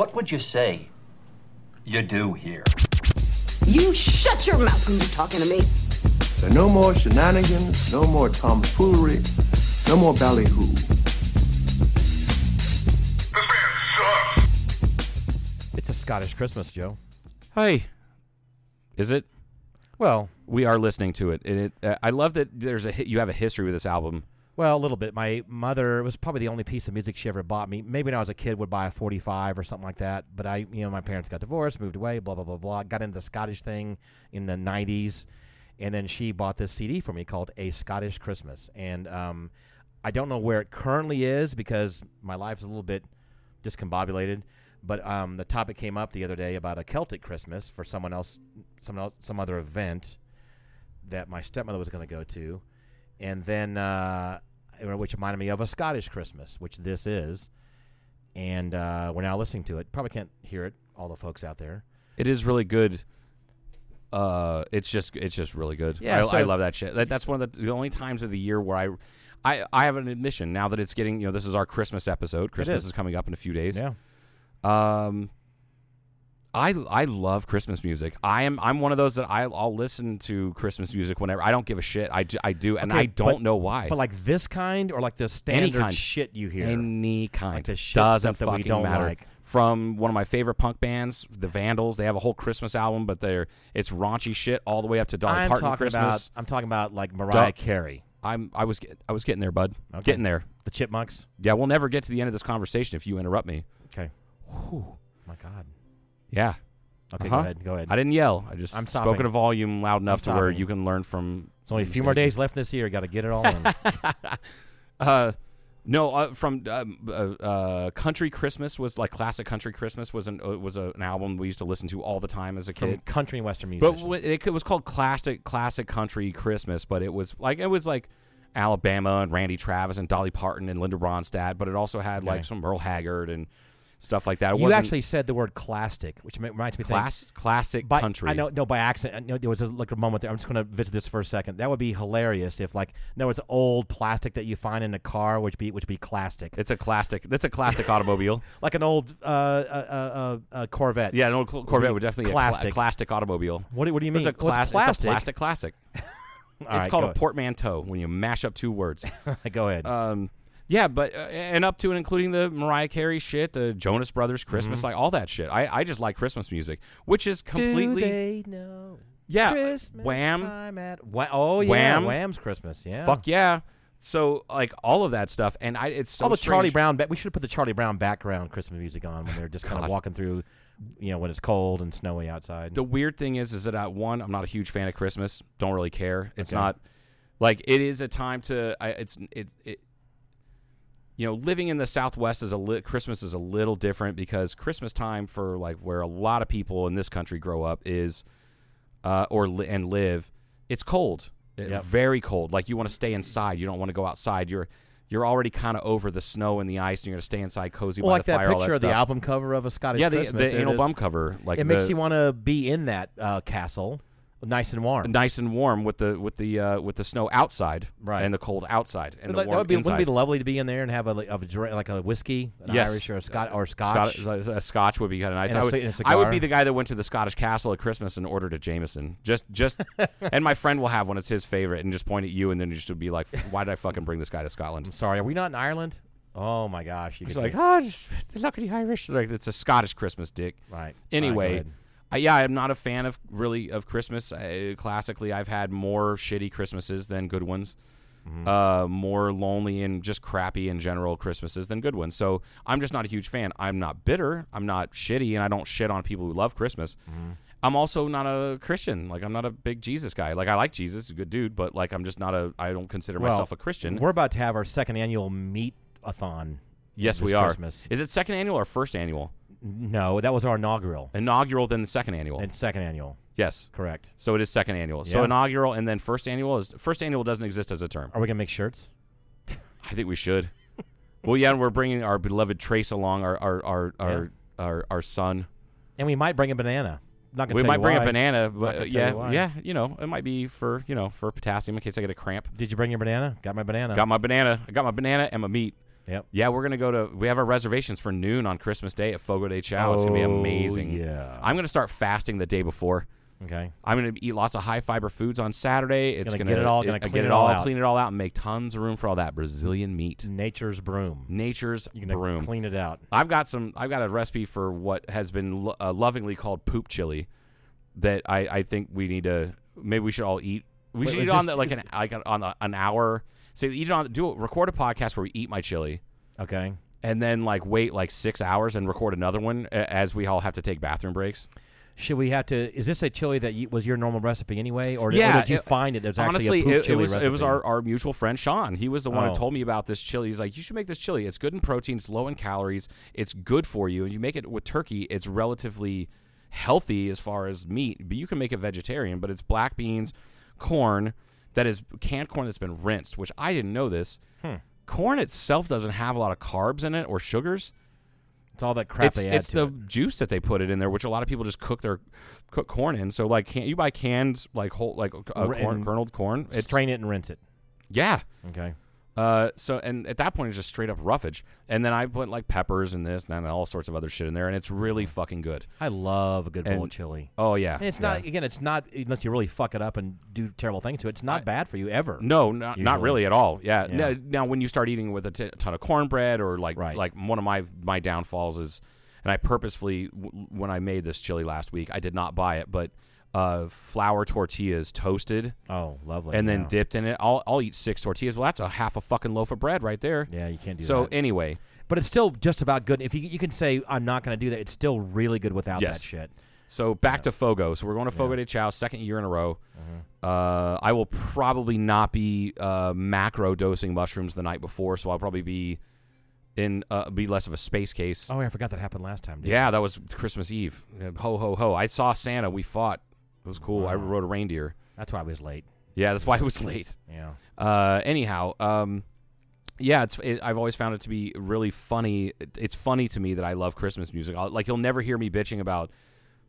What would you say you do here? You shut your mouth when you're talking to me. There are no more shenanigans, no more tomfoolery, no more ballyhoo. This man sucks. It's a Scottish Christmas, Joe. Hey, is it? Well, We are listening to it, and it. Uh, I love that there's a you have a history with this album. Well, a little bit. My mother was probably the only piece of music she ever bought me. Maybe when I was a kid, would buy a 45 or something like that. But I, you know, my parents got divorced, moved away, blah blah blah blah. Got into the Scottish thing in the 90s, and then she bought this CD for me called A Scottish Christmas. And um, I don't know where it currently is because my life's a little bit discombobulated. But um, the topic came up the other day about a Celtic Christmas for someone else, else, some other event that my stepmother was going to go to, and then uh, which reminded me of a Scottish Christmas, which this is, and uh, we're now listening to it. Probably can't hear it, all the folks out there. It is really good. Uh, it's just it's just really good. Yeah, I, so- I love that shit. That, that's one of the, the only times of the year where I, I I have an admission now that it's getting you know this is our Christmas episode. Christmas is. is coming up in a few days. Yeah, Um, I I love Christmas music. I am I'm one of those that I, I'll listen to Christmas music whenever. I don't give a shit. I do, I do and Okay, I don't but- know why. but like this kind, or like the standard shit you hear. Any kind. Like the shit Doesn't stuff that we fucking don't matter. like. From one of my favorite punk bands, the Vandals. They have a whole Christmas album, but they're it's raunchy shit all the way up to Dolly I'm Parton Christmas. about. I'm talking about like Mariah Duh. Carey, I'm I was get- I was getting there, bud. Okay. Getting there. the Chipmunks. Yeah, we'll never get to the end of this conversation if you interrupt me. Okay. My God. Yeah. Okay, Uh-huh. go ahead. Go ahead. I didn't yell. I just I'm spoke stopping. at a volume loud enough to where stopping. you can learn from. It's only a few more days left this year. Got to get it all in. Uh, no, uh, from um, uh, uh, Country Christmas was like classic Country Christmas was an uh, was a, an album we used to listen to all the time as a From kid. country and western music. But w- it, was called classic classic country Christmas, but it was like it was like Alabama and Randy Travis and Dolly Parton and Linda Ronstadt, but it also had like some Merle Haggard and stuff like that. It you actually said the word "clastic," which reminds me. think- class classic by, country. I know, no, by accident. No, there was a, like a moment there. I'm just going to visit this for a second. That would be hilarious if, like, no, it's old plastic that you find in a car, which be which be plastic, It's a classic. That's a classic automobile. like an old uh, uh, uh, uh, Corvette. Yeah, an old Corvette would definitely be a, classic automobile. What do, what do you mean? It's a, Well, class- plastic. it's a plastic classic. It's right, called a portmanteau when you mash up two words. go ahead. um, yeah, but uh, and up to and including the Mariah Carey shit, the Jonas Brothers Christmas, Mm-hmm. like all that shit. I, I just like Christmas music, which is completely do they know? yeah. Christmas Wham, time at Wha- oh yeah, Wham. Wham's Christmas. Yeah. fuck yeah. So like all of that stuff, and I it's so all the Charlie. Brown. Ba- we should have put the Charlie Brown background Christmas music on when they're just kind of walking through, you know, when it's cold and snowy outside. The weird thing is, is that I, one, I'm not a huge fan of Christmas. Don't really care. It's Okay. not like it is a time to. I, it's it's it. You know, living in the Southwest is a li- Christmas is a little different because Christmas time for like where a lot of people in this country grow up is, uh, or li- and live, it's cold, Yep. very cold. Like you want to stay inside. You don't want to go outside. You're you're already kind of over the snow and the ice, and you're gonna stay inside, cozy well, by like the that fire. all picture that of the album cover of a Scottish yeah, the, Christmas. the anal bum cover, like it makes you want to be in that uh, castle, nice and warm. nice and warm with the with the uh, with the snow outside Right. and the cold outside and the Like, that warm would be inside. wouldn't it be lovely to be in there and have a, of a drink, like a whiskey, an Yes. Irish or a Scot or Scotch. A scotch would be kind of nice. I would, ci- and a I would be the guy that went to the Scottish castle at Christmas and ordered a Jameson. Just, just, and my friend will have one. It's his favorite, and just point at you, and then you just would be like, "Why did I fucking bring this guy to Scotland?" I'm sorry, are we not in Ireland? Oh my gosh, you He's like, "Oh, just look at the Irish." Like it's a Scottish Christmas, dick. right. Anyway, right, I, yeah, I'm not a fan of really of Christmas. Uh, classically, I've had more shitty Christmases than good ones. Mm-hmm. Uh, more lonely and just crappy in general Christmases than good ones. So I'm just not a huge fan. I'm not bitter. I'm not shitty, and I don't shit on people who love Christmas. Mm-hmm. I'm also not a Christian. Like I'm not a big Jesus guy. Like I like Jesus, he's a good dude, but like I'm just not a. I don't consider Well, myself a Christian. We're about to have our second annual meat-a-thon. yes, we are. Christmas. Is it second annual or first annual? No, that was our inaugural. Inaugural, then the second annual. And second annual, yes. correct. So it is second annual. So Yeah. inaugural and then first annual is first annual doesn't exist as a term. Are we gonna make shirts? I think we should. well, yeah, and we're bringing our beloved Trace along, our our our our, our, our son. And we might bring a banana. Not gonna We tell might you bring why. a banana, but gonna uh, tell yeah, you why. yeah, you know, it might be for you know for potassium in case I get a cramp. Did you bring your banana? Got my banana. Got my banana. I got my banana and my meat. Yep. Yeah, we're gonna go to. We have our reservations for noon on Christmas Day at Fogo de Chao. it's gonna be Oh, amazing. yeah. I'm gonna start fasting the day before. Okay. I'm gonna eat lots of high fiber foods on Saturday. It's Gonna gonna, get it all- gonna get clean it it all out. clean it all out, and make tons of room for all that Brazilian meat. Nature's broom. Nature's You're gonna broom. clean it out. I've got some. I've got a recipe for what has been lo- uh, lovingly called poop chili. That I, I think we need to. Maybe we should all eat. We Wait, should eat on this- the, like is- an like on a, an hour. Say eat it on do record a podcast where we eat my chili, Okay. and then like wait like six hours and record another one as we all have to take bathroom breaks. Should we have to? Is this a chili that you, was your normal recipe anyway, or, did- or did you it- find it? There's actually Honestly, a poop it, it chili was recipe. it was our, our mutual friend Sean. He was the one Oh. who told me about this chili. He's like, you should make this chili. It's good in protein. It's low in calories. It's good for you. And you make it with turkey. It's relatively healthy as far as meat, but you can make it vegetarian. But it's black beans, corn that is canned corn that's been rinsed. Which I didn't know this. Hmm. Corn itself doesn't have a lot of carbs in it or sugars. It's all that crap it's they add it's the it. juice that they put it in there, which a lot of people just cook their cook corn in. So like, can you buy canned like whole like uh, corn, kerneled corn? It's Strain it and rinse it. yeah. Okay. Uh, so and at that point it's just straight up roughage, and then I put like peppers and this and then all sorts of other shit in there, and it's really fucking good. I love a good bowl of And- chili. Oh yeah, And it's not again. It's not unless you really fuck it up and do terrible things to it. It's not bad for you ever. No, not, not Usually. really at all. Yeah. Yeah. Now, now, when you start eating with a t- ton of cornbread or like Right. like one of my my downfalls is, and I purposefully w- when I made this chili last week, I did not buy it, but uh, flour tortillas toasted Oh, lovely. and then yeah. dipped in it. I'll I'll eat six tortillas. Well, that's a half a fucking loaf of bread right there. Yeah, you can't do So that. So, anyway, but it's still just about good. If you you can say I'm not going to do that, it's still really good without Yes. that shit. So back to Fogo. So we're going to Fogo de Chao, second year in a row. Uh, I will probably not be uh, macro dosing mushrooms the night before, so I'll probably be in uh, be less of a space case. Oh, I forgot that happened last time. Yeah, that was Christmas Eve. Uh, Ho ho ho! I saw Santa. We fought. It was cool. I rode a reindeer. That's why I was late. Yeah, that's why I was late. Yeah. Uh, anyhow, um, yeah, it's it, I've always found it to be really funny. It- it's funny to me that I love Christmas music. I'll, like you'll never hear me bitching about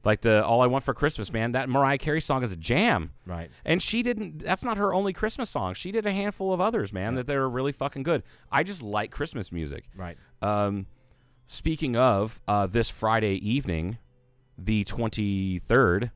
like the "All I Want for Christmas," man. That Mariah Carey song is a jam, Right. and she didn't. That's not her only Christmas song. She did a handful of others, man, that they're really fucking good. I just like Christmas music. Right. Um, speaking of uh, this Friday evening, the twenty third.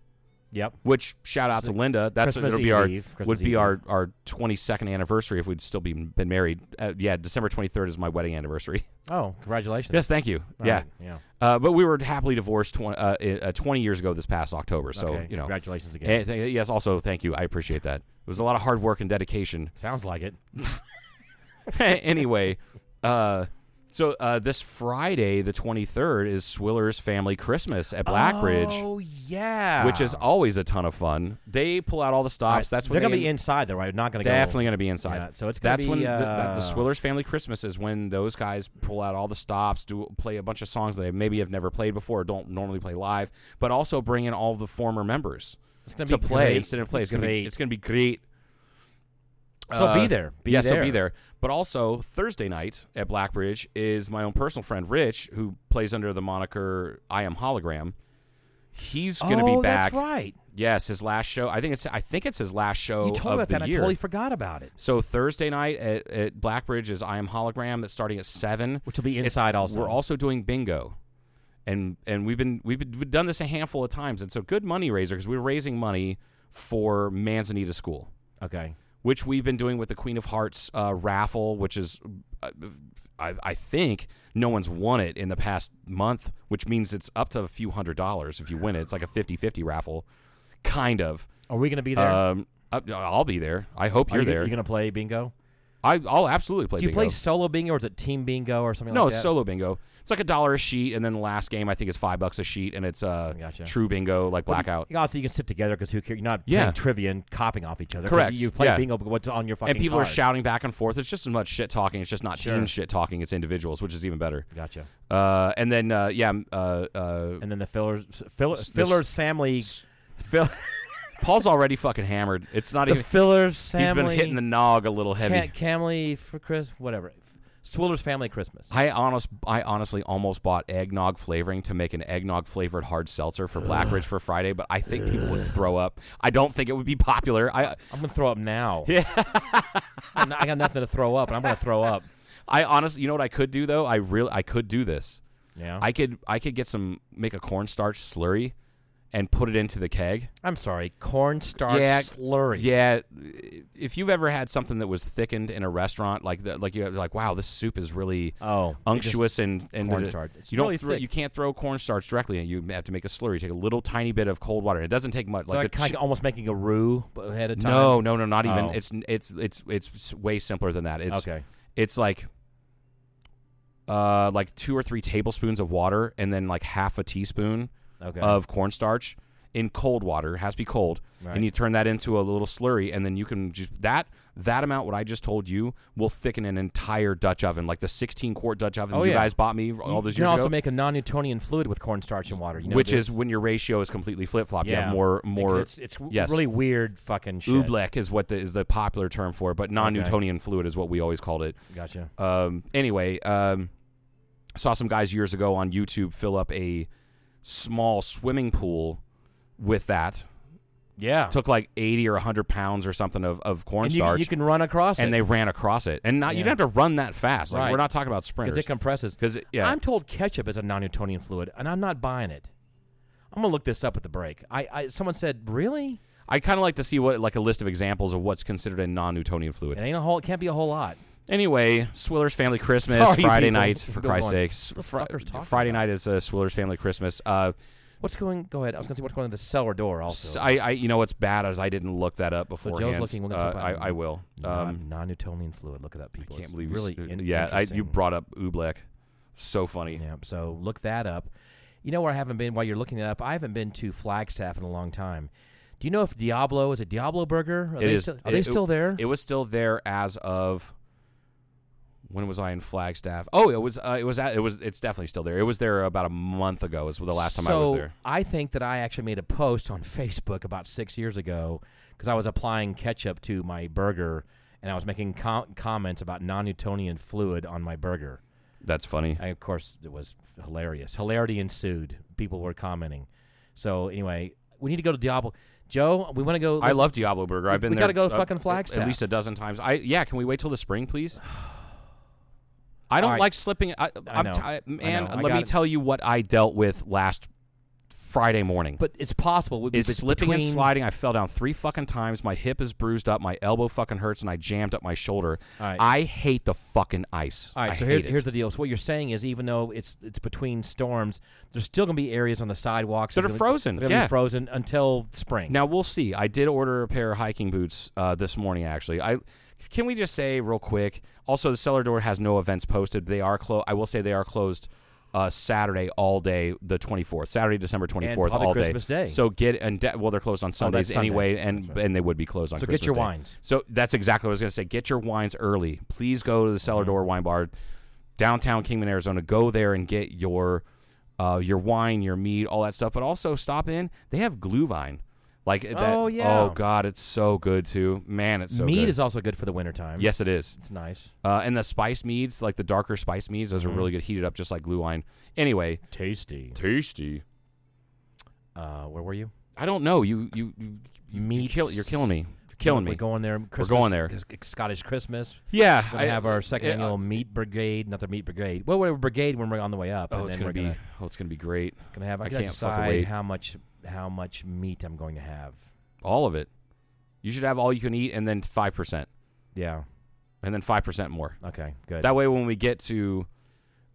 Yep. Which shout out to Linda. That's Christmas it'll be our Christmas would be Eve. our our twenty second anniversary if we'd still be been married. Uh, yeah, December twenty third is my wedding anniversary. Oh, congratulations. yes, thank you. All yeah, right, Yeah. uh, but we were happily divorced tw- uh, uh, twenty years ago this past October. So okay. you know, Congratulations again. th- yes. Also, thank you. I appreciate that. It was a lot of hard work and dedication. Sounds like it. anyway, uh, so uh, this Friday, the twenty third, is Swiller's Family Christmas at Blackbridge. Oh yeah. Which is always a ton of fun. They pull out all the stops. That's when they're they gonna be inside though, right? Not gonna Definitely go. going to be inside. Yeah, so it's gonna that's be, when the, the, the uh, Swillers Family Christmas is when those guys pull out all the stops, do play a bunch of songs that they maybe have never played before, or don't normally play live, but also bring in all the former members It's gonna to be play great. instead of play. It's going to be Great. it's going to be great. So Uh, be there. Be yes, there. so be there. But also Thursday night at Blackbridge is my own personal friend Rich, who plays under the moniker I Am Hologram. He's going to oh, be back. That's right. Yes, his last show. I think it's I think it's his last show You told me about that. year. I totally forgot about it. So Thursday night at, at Blackbridge is I Am Hologram. That's starting at seven, Which will be It's- inside also. We're also doing bingo, and and we've been we've, been, we've done this a handful of times. And so good money raiser because we're raising money for Manzanita School, Okay. Which we've been doing with the Queen of Hearts uh, raffle, which is uh, I, I think no one's won it in the past month, which means it's up to a few hundred dollars if you win it. It's like a 50-50 raffle, kind of. Are we gonna be there? Um, I'll be there. I hope Are you're you, there. You gonna play bingo? I, I'll absolutely play. Do you bingo. play solo bingo or is it team bingo or something No, like it's that? solo bingo. It's like a dollar a sheet, and then the last game I think is five bucks a sheet, and it's uh Gotcha. true bingo like blackout. You, also, you can sit together because who cares? You're not Yeah. playing trivia and copying off each other. Correct, You play yeah. bingo, but what's on your fucking and people are shouting back and forth. It's just as much shit talking. It's just not Sure. team shit talking. It's individuals, which is even better. Gotcha. Uh, and then uh, yeah, uh, uh, And then the fillers, fill, S- fillers, family, fill, Paul's already fucking hammered. It's not the even. fillers, He's been hitting the nog a little heavy. Cam- Camley for Chris, whatever. Swiller's family Christmas. I honest, I honestly almost bought eggnog flavoring to make an eggnog flavored hard seltzer for Blackbridge for Friday, but I think people would throw up. I don't think it would be popular. I I'm gonna throw up now. Yeah. I got nothing to throw up, and I'm gonna throw up. I honestly, you know what I could do though? I really, I could do this. Yeah. I could, I could get some, make a cornstarch slurry, and put it into the keg. I'm sorry, cornstarch Yeah, slurry. Yeah, if you've ever had something that was thickened in a restaurant, like that, like you're like, wow, this soup is really Oh, unctuous and and cornstarch. It's you don't throw, you can't throw cornstarch directly and You have to make a slurry. Take a little tiny bit of cold water. It doesn't take much. It's like like, the kind almost making a roux ahead of time. no, no, no, not even. Oh. It's it's it's it's way simpler than that. It's Okay. It's like uh like two or three tablespoons of water and then like half a teaspoon Okay. of cornstarch in cold water. It has to be cold. Right. And you turn that into a little slurry and then you can just that that amount what I just told you will thicken an entire Dutch oven, like the 16 quart Dutch oven Oh, you yeah. guys bought me all those years ago. you can also ago. make a non-Newtonian fluid with cornstarch and water. You know which is when your ratio is completely flip flop. You yeah have more more It's, it's yes. really weird fucking shit. Oobleck is what the, is the popular term for it, but non-Newtonian fluid is what we always called it. Gotcha. Um, anyway, um, I saw some guys years ago on YouTube fill up a small swimming pool with that. Yeah. Took like eighty or hundred pounds or something of, of and you, cornstarch, you can run across it. and it they ran across it. And not you don't have to run that fast. Like Right. we're not talking about because sprinters. it compresses. Because yeah, I'm told ketchup is a non-Newtonian fluid, and I'm not buying it. I'm gonna look this up at the break. I, I someone said, really? I kind of like to see what like a list of examples of what's considered a non-Newtonian fluid. It ain't a whole. It can't be a whole lot. Anyway, Swiller's Family Christmas Sorry, Friday people. night for Go Christ's on. sake. What the Fri- fucker's talking Friday about? night is uh, Swiller's Family Christmas. Uh, What's going? Go ahead. I was gonna see what's going on in the cellar door. Also, I, I, you know, what's bad is I didn't look that up So beforehand. Joe's looking. We'll Uh, talk I, about I will. Um, non, Newtonian fluid. Look it up, people. can't It's believe you really s- in- yeah. I, you interesting. brought up Oobleck. So funny. Yeah, so look that up. You know where I haven't been while you're looking that up? I haven't been to Flagstaff in a long time. Do you know if Diablo is a Diablo Burger? Are It they is- Still, are they it- still there? It was still there as of when was I in Flagstaff? Oh, it was. Uh, it was. At, it was. It's definitely still there. It was there about a month ago. Was the last time I was there. I think that I actually made a post on Facebook about six years ago because I was applying ketchup to my burger and I was making com- comments about non-Newtonian fluid on my burger. That's funny. I, of course, it was hilarious. Hilarity ensued. People were commenting. So anyway, we need to go to Diablo. Joe, we want to go. I love Diablo Burger. I've been we there. gotta go to uh, fucking Flagstaff. at least a dozen times. I yeah. Can we wait till the spring, please? I don't right. like slipping. I, I I'm know. I man, know. I let me it. tell you what I dealt with last Friday morning. But it's possible. Bet- slipping and sliding. I fell down three fucking times. My hip is bruised up. My elbow fucking hurts, and I jammed up my shoulder. Right. I hate the fucking ice. All right, I so here, here's the deal. So what you're saying is, even though it's it's between storms, there's still going to be areas on the sidewalks That are gonna- frozen, They're yeah. be frozen until spring. Now we'll see. I did order a pair of hiking boots uh, this morning. Actually, I can we just say real quick. Also, the cellar door has no events posted. They are closed. I will say they are closed. Uh, Saturday all day, the 24th. Saturday, December 24th, all day. Christmas Day. So get and de- well, they're closed on Sundays Sunday. anyway, and right. and they would be closed on. So get your Day. wines. So that's exactly what I was going to say. Get your wines early. Please go to the Cellar Mm-hmm. Door Wine Bar, downtown Kingman, Arizona. Go there and get your uh, your wine, your mead, all that stuff. But also stop in. They have Glühwein. Like that. Oh, yeah. Oh God, it's so good too. Man, it's so Mead good. is also good for the wintertime. yes, it is. it's nice, Uh, and the spice meads, like the darker spice meads, those Mm-hmm. are really good, heated up just like glue wine. Anyway, tasty. tasty. Uh, where were you? I don't know. You you you, you Meats. kill, you're killing me. You're killing me. We're going there. Christmas, going there. Scottish Christmas. Yeah, We're gonna I- have our second uh, annual meat brigade. Not the meat brigade. Well, we're brigade when we're on the way up. Oh, and it's then gonna we're be. gonna, Oh, it's gonna be great. gonna have. I, I can't fucking decide wait. how much how much meat I'm going to have. All of it. You should have all you can eat, and then five percent, Yeah. and then five percent more. Okay. Good. That way, when we get to,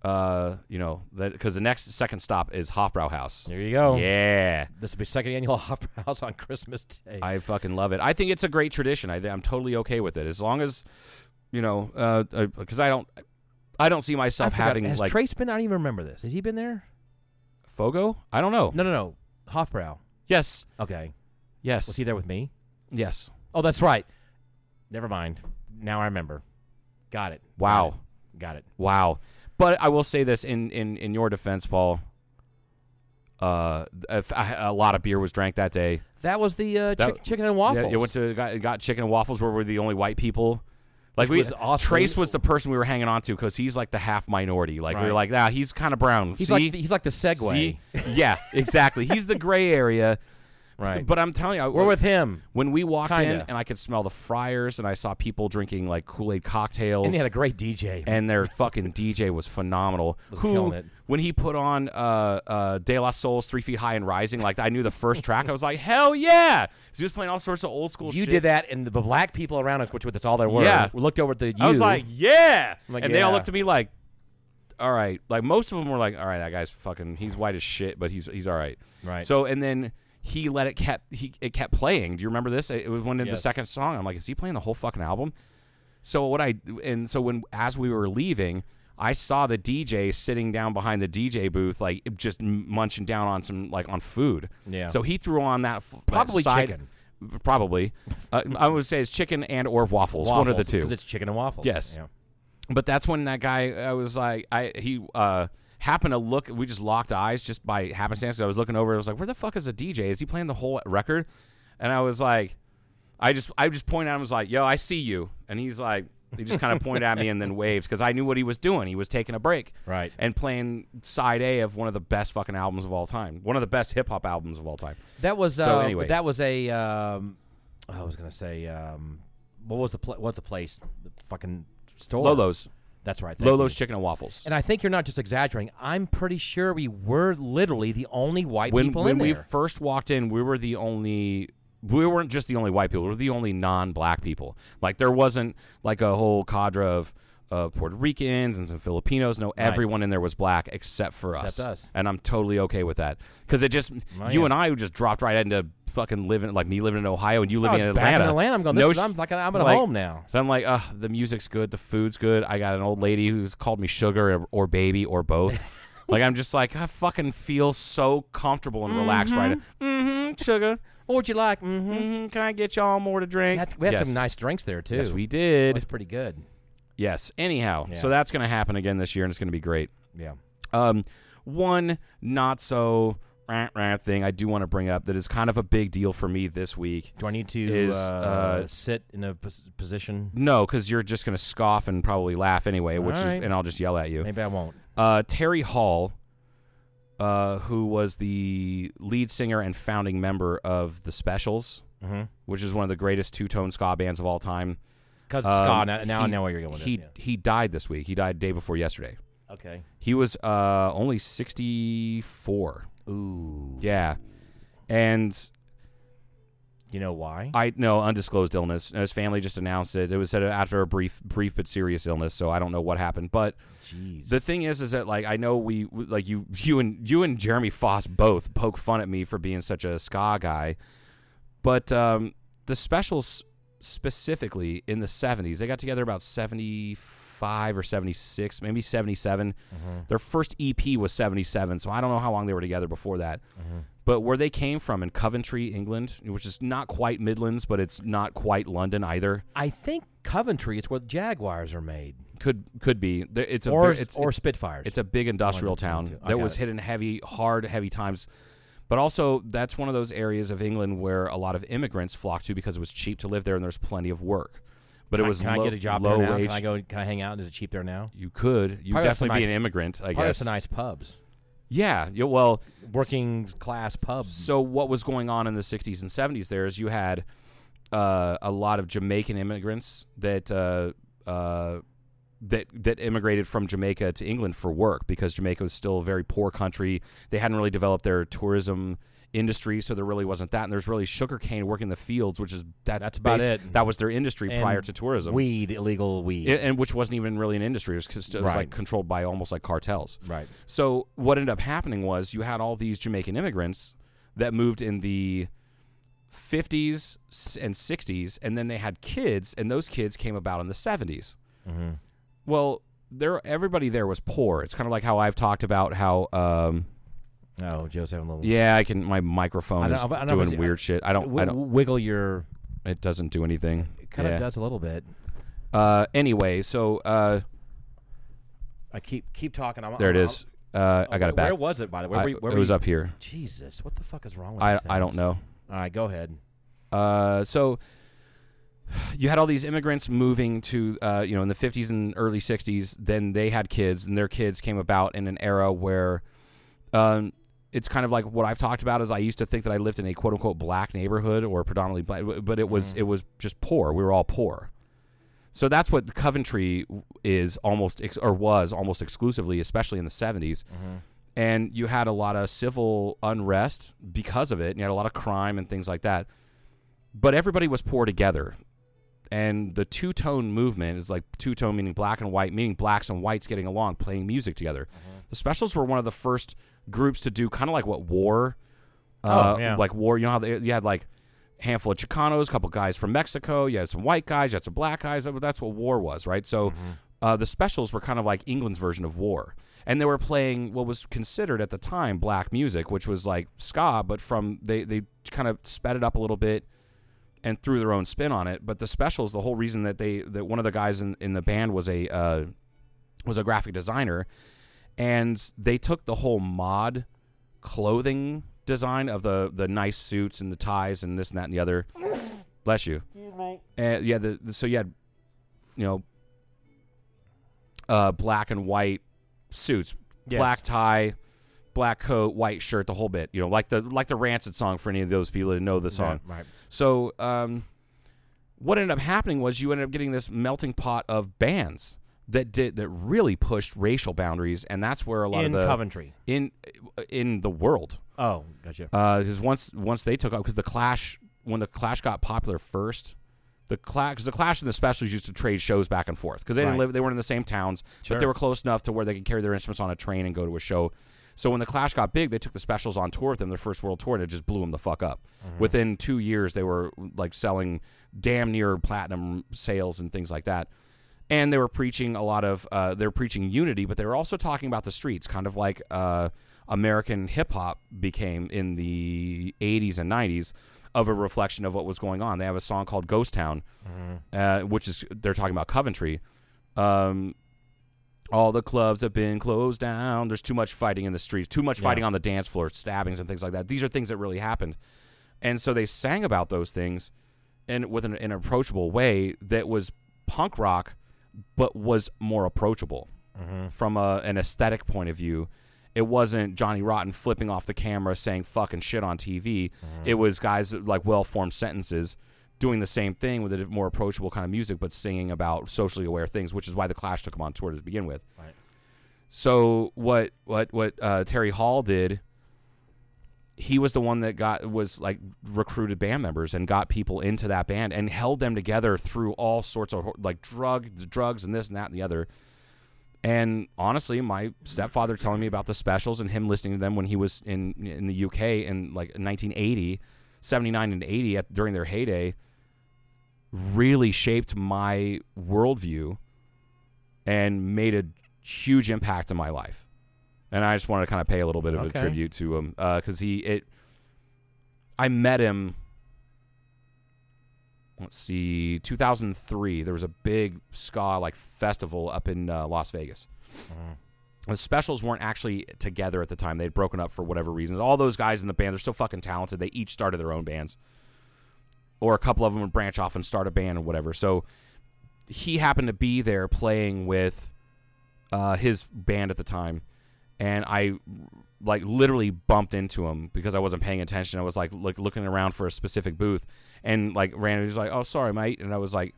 uh, you know, that because the next second stop is Hofbrauhaus. there you go. Yeah, This will be second annual House on Christmas Day. I fucking love it. I think it's a great tradition. I, I'm totally okay with it as long as, you know, uh, because I don't, I don't see myself having has like Trace been there? I don't even remember this. Has he been there? Fogo. I don't know. No, no, no. Hofbrau. Yes, Okay. yes, Was he there with me? yes. Oh, that's right. Never mind. Now I remember. Got it. Wow. Got it. Wow. But I will say this in in in your defense, Paul. Uh, I- a lot of beer was drank that day. That was the uh, That- chick- chicken and waffles. Yeah, you went to got, got chicken and waffles where we're the only white people. Like we, was awesome. Trace was the person we were hanging on to because he's like the half minority. Like we were Right. like, nah, he's kind of brown. He's See? like the, he's like the segue. See? yeah, exactly. He's the gray area. Right. But I'm telling you, I- We're with him. when we walked in Kinda. and I could smell the fryers and I saw people drinking like Kool Aid cocktails. And he had a great DJ. and their fucking DJ was phenomenal. Was Who, when he put on uh, uh, De La Soul's Three Feet High and Rising, like I knew the first track, I was like, hell yeah! He was playing all sorts of old school you shit. did that, and the black people around us, which that's all there were, Yeah. we looked over at the you. I was like, yeah! Like, and they all looked at me like, all right. Like most of them were like, all right, that guy's fucking, he's white as shit, but he's he's all right. Right. So and then he let it kept he it kept playing. Do you remember this? It was one of the second song. I'm like, is he playing the whole fucking album? So what I and so when as we were leaving, I saw the DJ sitting down behind the DJ booth, like just munching down on some like on food. Yeah. So he threw on that f- that Probably side- chicken. Probably, uh, I would say it's chicken and or waffles, one of the two. It's chicken and waffles. Yes. Yeah. But that's when that guy I was like I he uh happened to look we just locked eyes just by happenstance. I was looking over, I was like, Where the fuck is the DJ? Is he playing the whole record? And I was like I just I just pointed at him was like, Yo, I see you and he's like he just kind of pointed at me and then waves because I knew what he was doing. He was taking a break. Right. And playing side A of one of the best fucking albums of all time. One of the best hip hop albums of all time. That was So uh, anyway. that was a um, I was gonna say um, what was the pla- what's the place the fucking store Lolo's. That's right. Lolo's you. chicken and waffles. And I think you're not just exaggerating. I'm pretty sure we were literally the only white when people when in there. When we first walked in, we were the only. We weren't just the only white people. We were the only non-black people. Like there wasn't like a whole cadre of of Puerto Ricans and some Filipinos. No, everyone in there was black except for Except us. us. And I'm totally okay with that because it just Oh, you yeah. and I who just dropped right into fucking living like me living in Ohio and you living in Atlanta. in Atlanta. I'm going. This No is, I'm like I'm at like- home now. so I'm like, uh, the music's good, the food's good. I got an old lady who's called me sugar or, or baby or both. like I'm just like I fucking feel so comfortable and relaxed right now. Mm-hmm, sugar. What would you like? Mm-hmm. Mm-hmm. Can I get y'all more to drink? That's, we had yes. some nice drinks there too. Yes, we It did. was pretty good. Yes. Anyhow, Yeah. so that's going to happen again this year, and it's going to be great. Yeah. Um, one not so rah, rah thing I do want to bring up that is kind of a big deal for me this week. Do I need to Is, uh, uh, sit in a pos- position? No, because you're just going to scoff and probably laugh anyway, which All is, and I'll just yell at you. Maybe I won't. Uh, Terry Hall, uh, who was the lead singer and founding member of the Specials, Mm-hmm. which is one of the greatest two-tone ska bands of all time. Because Um, Scott. Now, now I know where you're going with he this. he died this week. He died day before yesterday. Okay. He was uh, only 64. Ooh. Yeah. And You know why? I know undisclosed illness. His family just announced it. It was said after a brief brief but serious illness, so I don't know what happened. But Jeez. the thing is is that like I know we like you you and you and Jeremy Foss both poke fun at me for being such a ska guy. But um, the specials specifically in the 70s, they got together about 75 or 76, maybe 77. Mm-hmm. Their first EP was 77, so I don't know how long they were together before that. Mm-hmm. But where they came from in Coventry, England, which is not quite Midlands, but it's not quite London either. I think Coventry is where the Jaguars are made, Could could be. It's a or it's, or Spitfires. it's a big industrial town that was hit in heavy, hard, heavy times. But also, that's one of those areas of England where a lot of immigrants flock to because it was cheap to live there and there's plenty of work. But Can it I- was Can low, I get a job low there now? wage. Can I go? Can I hang out? Is it cheap there now? You could. You definitely be nice- an immigrant, I guess. some nice pubs, Yeah. yeah. Well, working class pubs. So what was going on in the 60s and 70s there is you had uh, a lot of Jamaican immigrants that uh, uh, that that immigrated from Jamaica to England for work because Jamaica was still a very poor country. They hadn't really developed their tourism industry, so there really wasn't that. And there's really sugarcane working the fields, which is that's, That's about it. That was their industry And prior to tourism. weed, illegal weed. I- and which wasn't even really an industry. It was, just- it was Right. like controlled by almost like cartels. right. So what ended up happening was you had all these Jamaican immigrants that moved in the 50s and 60s, and then they had kids, and those kids came about in the 70s. Mm-hmm. Well, there everybody there was poor. It's kind of like how I've talked about how. Um, Oh, Joe's having a little. yeah, I can. My microphone is I don't know if doing it's- weird shit. I don't. W- I don't. wiggle your. It doesn't do anything. It kind Yeah. of does a little bit. Uh, anyway, so uh, I keep keep talking. I'm, there it I'm- is. Uh, I got it back. Where was it, by the way? I- Where, where it was you- up here. Jesus, what the fuck is wrong with I these I don't know. All right, go ahead. Uh, so you had all these immigrants moving to, uh, you know, in the 50s and early 60s. Then they had kids, and their kids came about in an era where um, it's kind of like what I've talked about is I used to think that I lived in a quote unquote black neighborhood or predominantly black, but it was it was just poor. We were all poor. So that's what Coventry is almost ex- or was almost exclusively, especially in the 70s. And you had a lot of civil unrest because of it. And you had a lot of crime and things like that. But everybody was poor together. And the two tone movement is like two tone meaning black and white, meaning blacks and whites getting along, playing music together. The Specials were one of the first groups to do kind of like what War, uh, Oh, yeah. like War. You know how they, you had like a handful of Chicanos, a couple guys from Mexico, you had some white guys, you had some black guys. That's what War was, right? So uh, the Specials were kind of like England's version of War. And they were playing what was considered at the time black music, which was like ska, but from they they kind of sped it up a little bit and threw their own spin on it. But the specials, the whole reason that they that one of the guys in, in the band was a uh, was a graphic designer, and they took the whole mod clothing design of the the nice suits and the ties and this and that and the other. Bless you. And yeah, the, the so you had you know uh, black and white suits, Yes. black tie. Black coat, white shirt, the whole bit. You know, like the like the Rancid song for any of those people that know the song. Right, right. So, um, what ended up happening was you ended up getting this melting pot of bands that did that really pushed racial boundaries, and that's where a lot in of the Coventry. in in the world. Oh, gotcha. Because once once they took off, because the Clash when the Clash got popular first, the Clash because the Clash and the Specials used to trade shows back and forth because they didn't Right. live they weren't in the same towns, Sure. but they were close enough to where they could carry their instruments on a train and go to a show. So when the Clash got big, they took the Specials on tour with them, their first world tour, and it just blew them the fuck up. Within two years, they were like selling damn near platinum sales and things like that. And they were preaching a lot of uh, they were preaching unity, but they were also talking about the streets, kind of like uh, American hip hop became in the '80s and '90s of a reflection of what was going on. They have a song called "Ghost Town," uh, which is they're talking about Coventry. Um, all the clubs have been closed down. There's too much fighting in the streets, too much fighting on the dance floor, stabbings and things like that. These are things that really happened. And so they sang about those things and with an, an approachable way that was punk rock, but was more approachable mm-hmm. from a, an aesthetic point of view. It wasn't Johnny Rotten flipping off the camera saying fucking shit on TV. Mm-hmm. It was guys like well formed sentences doing the same thing with a more approachable kind of music, but singing about socially aware things, which is why the Clash took them on tour to begin with. Right. So what what what uh, Terry Hall did? He was the one that got was like recruited band members and got people into that band and held them together through all sorts of like drug drugs and this and that and the other. And honestly, my stepfather telling me about the specials and him listening to them when he was in in the UK in like 1980, 79 and 80 at, during their heyday really shaped my worldview and made a huge impact in my life. And I just wanted to kind of pay a little bit of Okay. a tribute to him because he it. I met him. Let's see, 2003. There was a big ska like festival up in uh, Las Vegas. The specials weren't actually together at the time. They'd broken up for whatever reasons. All those guys in the band, they're still fucking talented. They each started their own bands. Or a couple of them would branch off and start a band or whatever. So he happened to be there playing with uh, his band at the time. And I like literally bumped into him because I wasn't paying attention. I was like looking around for a specific booth and like randomly was like, "Oh, sorry, mate." And I was like,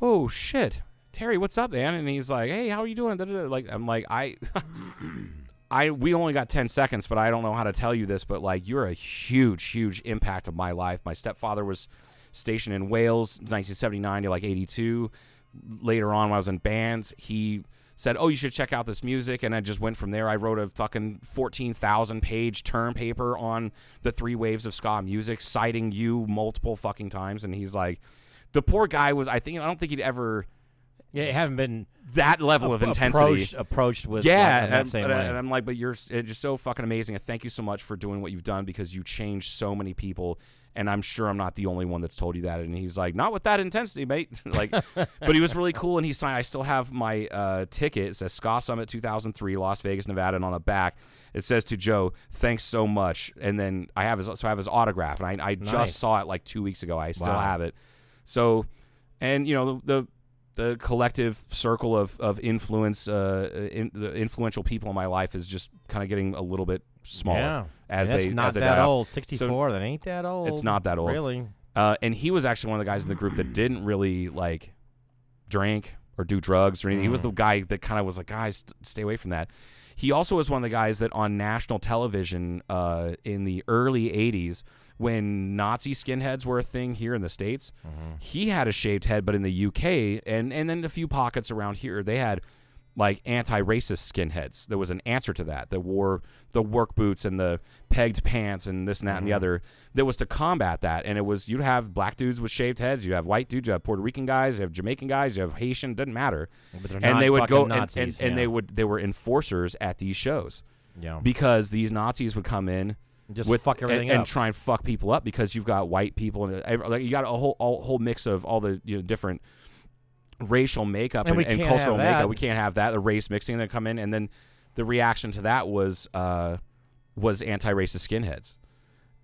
"Oh shit, Terry, what's up, man?" And he's like, "Hey, how are you doing?" Like I'm like I. I we only got 10 seconds, but I don't know how to tell you this, but like you're a huge huge impact of my life. My stepfather was stationed in Wales 1979 to like 82. Later on when I was in bands, he said, "Oh, you should check out this music." And I just went from there. I wrote a fucking 14,000 page term paper on the three waves of ska music citing you multiple fucking times and he's like the poor guy was I think I don't think he'd ever Yeah, you haven't been that level of intensity approached, approached with yeah, like, and, same and- way. and I'm like, but you're it's just so fucking amazing, and thank you so much for doing what you've done because you changed so many people, and I'm sure I'm not the only one that's told you that. And he's like, not with that intensity, mate. like, but he was really cool, and he signed. I still have my uh, ticket. It says Ska Summit 2003, Las Vegas, Nevada, and on the back it says to Joe, thanks so much. And then I have his so I have his autograph, and I, I Nice. just saw it like two weeks ago. I still Wow. have it. So, and you know the the collective circle of of influence, uh, in, the influential people in my life is just kind of getting a little bit smaller yeah. as they not as they that die off. old. So- that ain't that old. It's not that old. Really? Uh, and he was actually one of the guys in the group that didn't really like drink or do drugs or anything. He was the guy that kind of was like, guys, stay away from that. He also was one of the guys that on national television uh, in the early '80s, when Nazi skinheads were a thing here in the states, he had a shaved head, but in the UK and and then a few pockets around here, they had like anti-racist skinheads. There was an answer to that that wore the work boots and the pegged pants and this and that and the other. That was to combat that, and it was you'd have black dudes with shaved heads, you'd have white dudes, you have Puerto Rican guys, you have Jamaican guys, you have Haitian, doesn't matter. And they would go and, Nazis, and, and yeah. they would they were enforcers at these shows Yeah. because these Nazis would come in Just with fuck everything and, up. and try and fuck people up because you've got white people and like you got a whole all, whole mix of all the you know different racial makeup And and, and cultural makeup. We can't have that. The race mixing that come in, and then the reaction to that was uh, was anti-racist skinheads,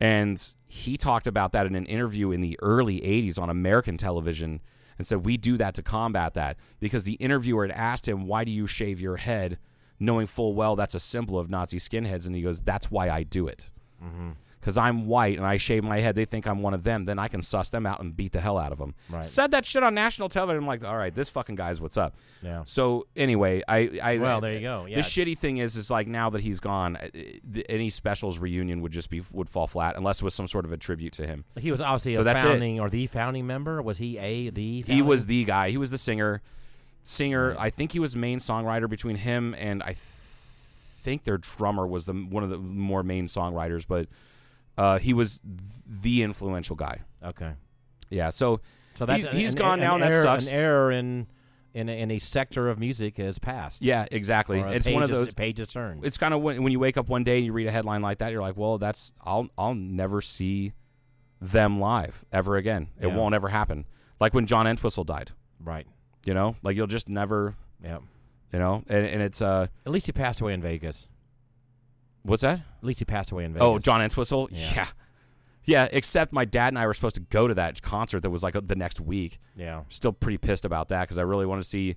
and he talked about that in an interview in the early '80s on American television, and said we do that to combat that because the interviewer had asked him, "Why do you shave your head?" Knowing full well that's a symbol of Nazi skinheads, and he goes, "That's why I do it." Mm-hmm. because I'm white and I shave my head, they think I'm one of them. Then I can suss them out and beat the hell out of them. Right. Said that shit on national television. I'm like, all right, this fucking guy's what's up. Yeah. So anyway, I, I Well, there you go. Yeah, the shitty thing is, is like now that he's gone, uh, any specials reunion would just be would fall flat unless it was some sort of a tribute to him. He was obviously So a that's it. founding or the founding member. Was he a the? He was the guy. He was the singer. Singer. I think he was main songwriter between him and I th- think their drummer was the one of the more main songwriters, but uh, he was the influential guy. okay. Yeah, so So that's he's, an- he's an- gone an now, and that error- sucks. An error in in a, in a sector of music has passed. Yeah, exactly. It's one of those. pages turned. It's kind of when, when you wake up one day and you read a headline like that, you're like, well, that's I'll I'll never see them live ever again. It Yeah. won't ever happen. Like when John Entwistle died, right. you know, like you'll just never, Yeah. You know, and, and it's uh, At least he passed away in Vegas. what's that? At least he passed away in Vegas. Oh, John Entwistle. Yeah. Yeah. yeah, Except my dad and I were supposed to go to that concert that was like the next week. Yeah. Still pretty pissed about that because I really want to see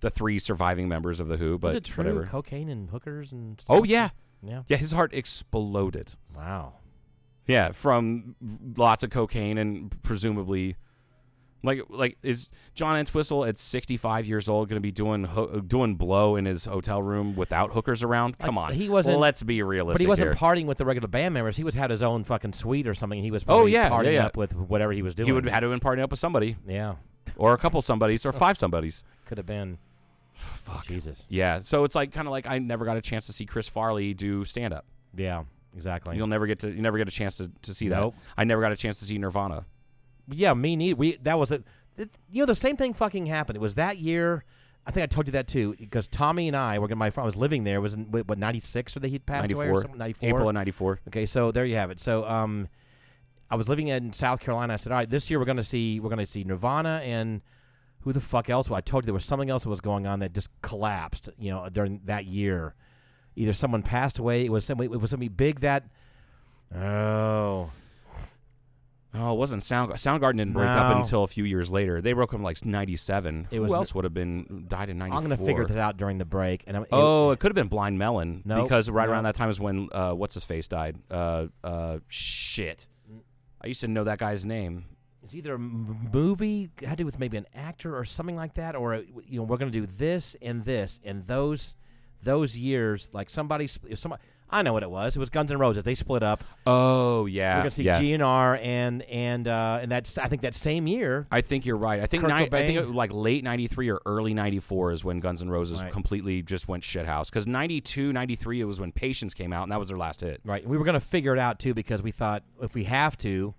the three surviving members of the Who. But it true? whatever. Cocaine and hookers and. Oh stuff? yeah, Yeah. yeah. His heart exploded. Wow. Yeah, from lots of cocaine and presumably, like like is John Entwistle at sixty five years old going to be doing ho- doing blow in his hotel room without hookers around? Come on, he wasn't- Let's be realistic. But he wasn't here. partying with the regular band members. He was had his own fucking suite or something. He was Oh, yeah, partying yeah, yeah. up with whatever he was doing. He would have had to have been partying up with somebody, Yeah. or a couple somebodies, or five somebodies. Could have been. Fuck. Jesus. Yeah, so it's like kind of like I never got a chance to see Chris Farley do stand up. Yeah. Exactly. You'll never get to you never get a chance to, to see that. I never got a chance to see Nirvana. Yeah, me neither. We that was it. You know, the same thing fucking happened. It was that year. I think I told you that too, because Tommy and I were gonna. My friend was living there. It was in what ninety six or that he'd passed away or 94. something. Ninety four. April of ninety four. Okay, so there you have it. So um, I was living in South Carolina. I said, all right, this year we're gonna see we're gonna see Nirvana and who the fuck else? Well, I told you there was something else that was going on that just collapsed. You know, during that year, either someone passed away. It was somebody. It was something big that. Oh, Oh, it wasn't Sound Soundgarden didn't break up No. until a few years later. They broke up in like ninety seven. It Who was- else would have been died in ninety four? I'm gonna figure this out during the break. And I'm, Oh, it could have been Blind Melon Nope, because right no. around that time is when uh, what's his face died. Uh, uh, shit. I used to know that guy's name. it's either a m- movie had to do with maybe an actor or something like that, or you know we're going to do this and this and those those years. Like somebody, sp- if somebody, I know what it was. It was Guns N' Roses. They split up. Oh yeah, we're going to see yeah. GNR and and uh, and that's I think that same year. I think you're right. I think ni- I think it, like late '93 or early '94 is when Guns N' Roses Right. completely just went shithouse. Because '92, '93 it was when Patience came out, and that was their last hit. Right. We were going to figure it out too because we thought if we have to,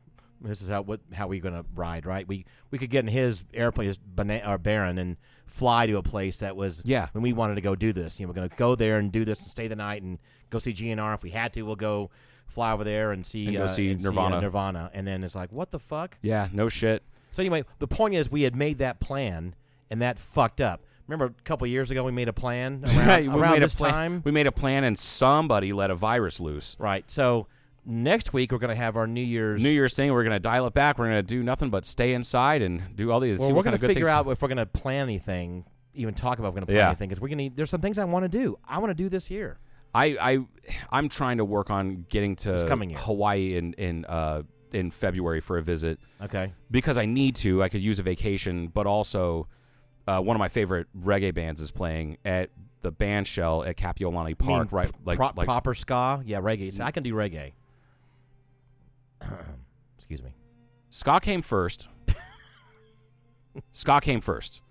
this is how what how we going to ride. Right. We we could get in his airplane, his bana- or Baron, and fly to a place that was Yeah. When we wanted to go do this, you know, we're going to go there and do this and stay the night and go see GNR. If we had to, we'll go fly over there and see And go uh, see and Nirvana. uh, Nirvana, and then it's like, what the fuck? Yeah, no shit. So anyway, the point is, we had made that plan, and that fucked up. Remember a couple years ago, we made a plan around, Right, around this a plan. time. We made a plan, and somebody let a virus loose. Right. So next week we're gonna have our New Year's. New Year's thing. We're gonna dial it back. We're gonna do nothing but stay inside and do all these. Well, we're gonna figure things- out if we're gonna plan anything, even talk about if we're gonna plan Yeah. anything. Because we're gonna. There's some things I want to do. I want to do this year. I I I'm trying to work on getting to. Hawaii in in uh in February for a visit Okay. because I need to. I could use a vacation, but also uh, one of my favorite reggae bands is playing at the band shell at Kapiolani Park, right? Like, pro- like proper ska. Yeah, reggae. So I can do reggae. Excuse me. ska came first. ska came first.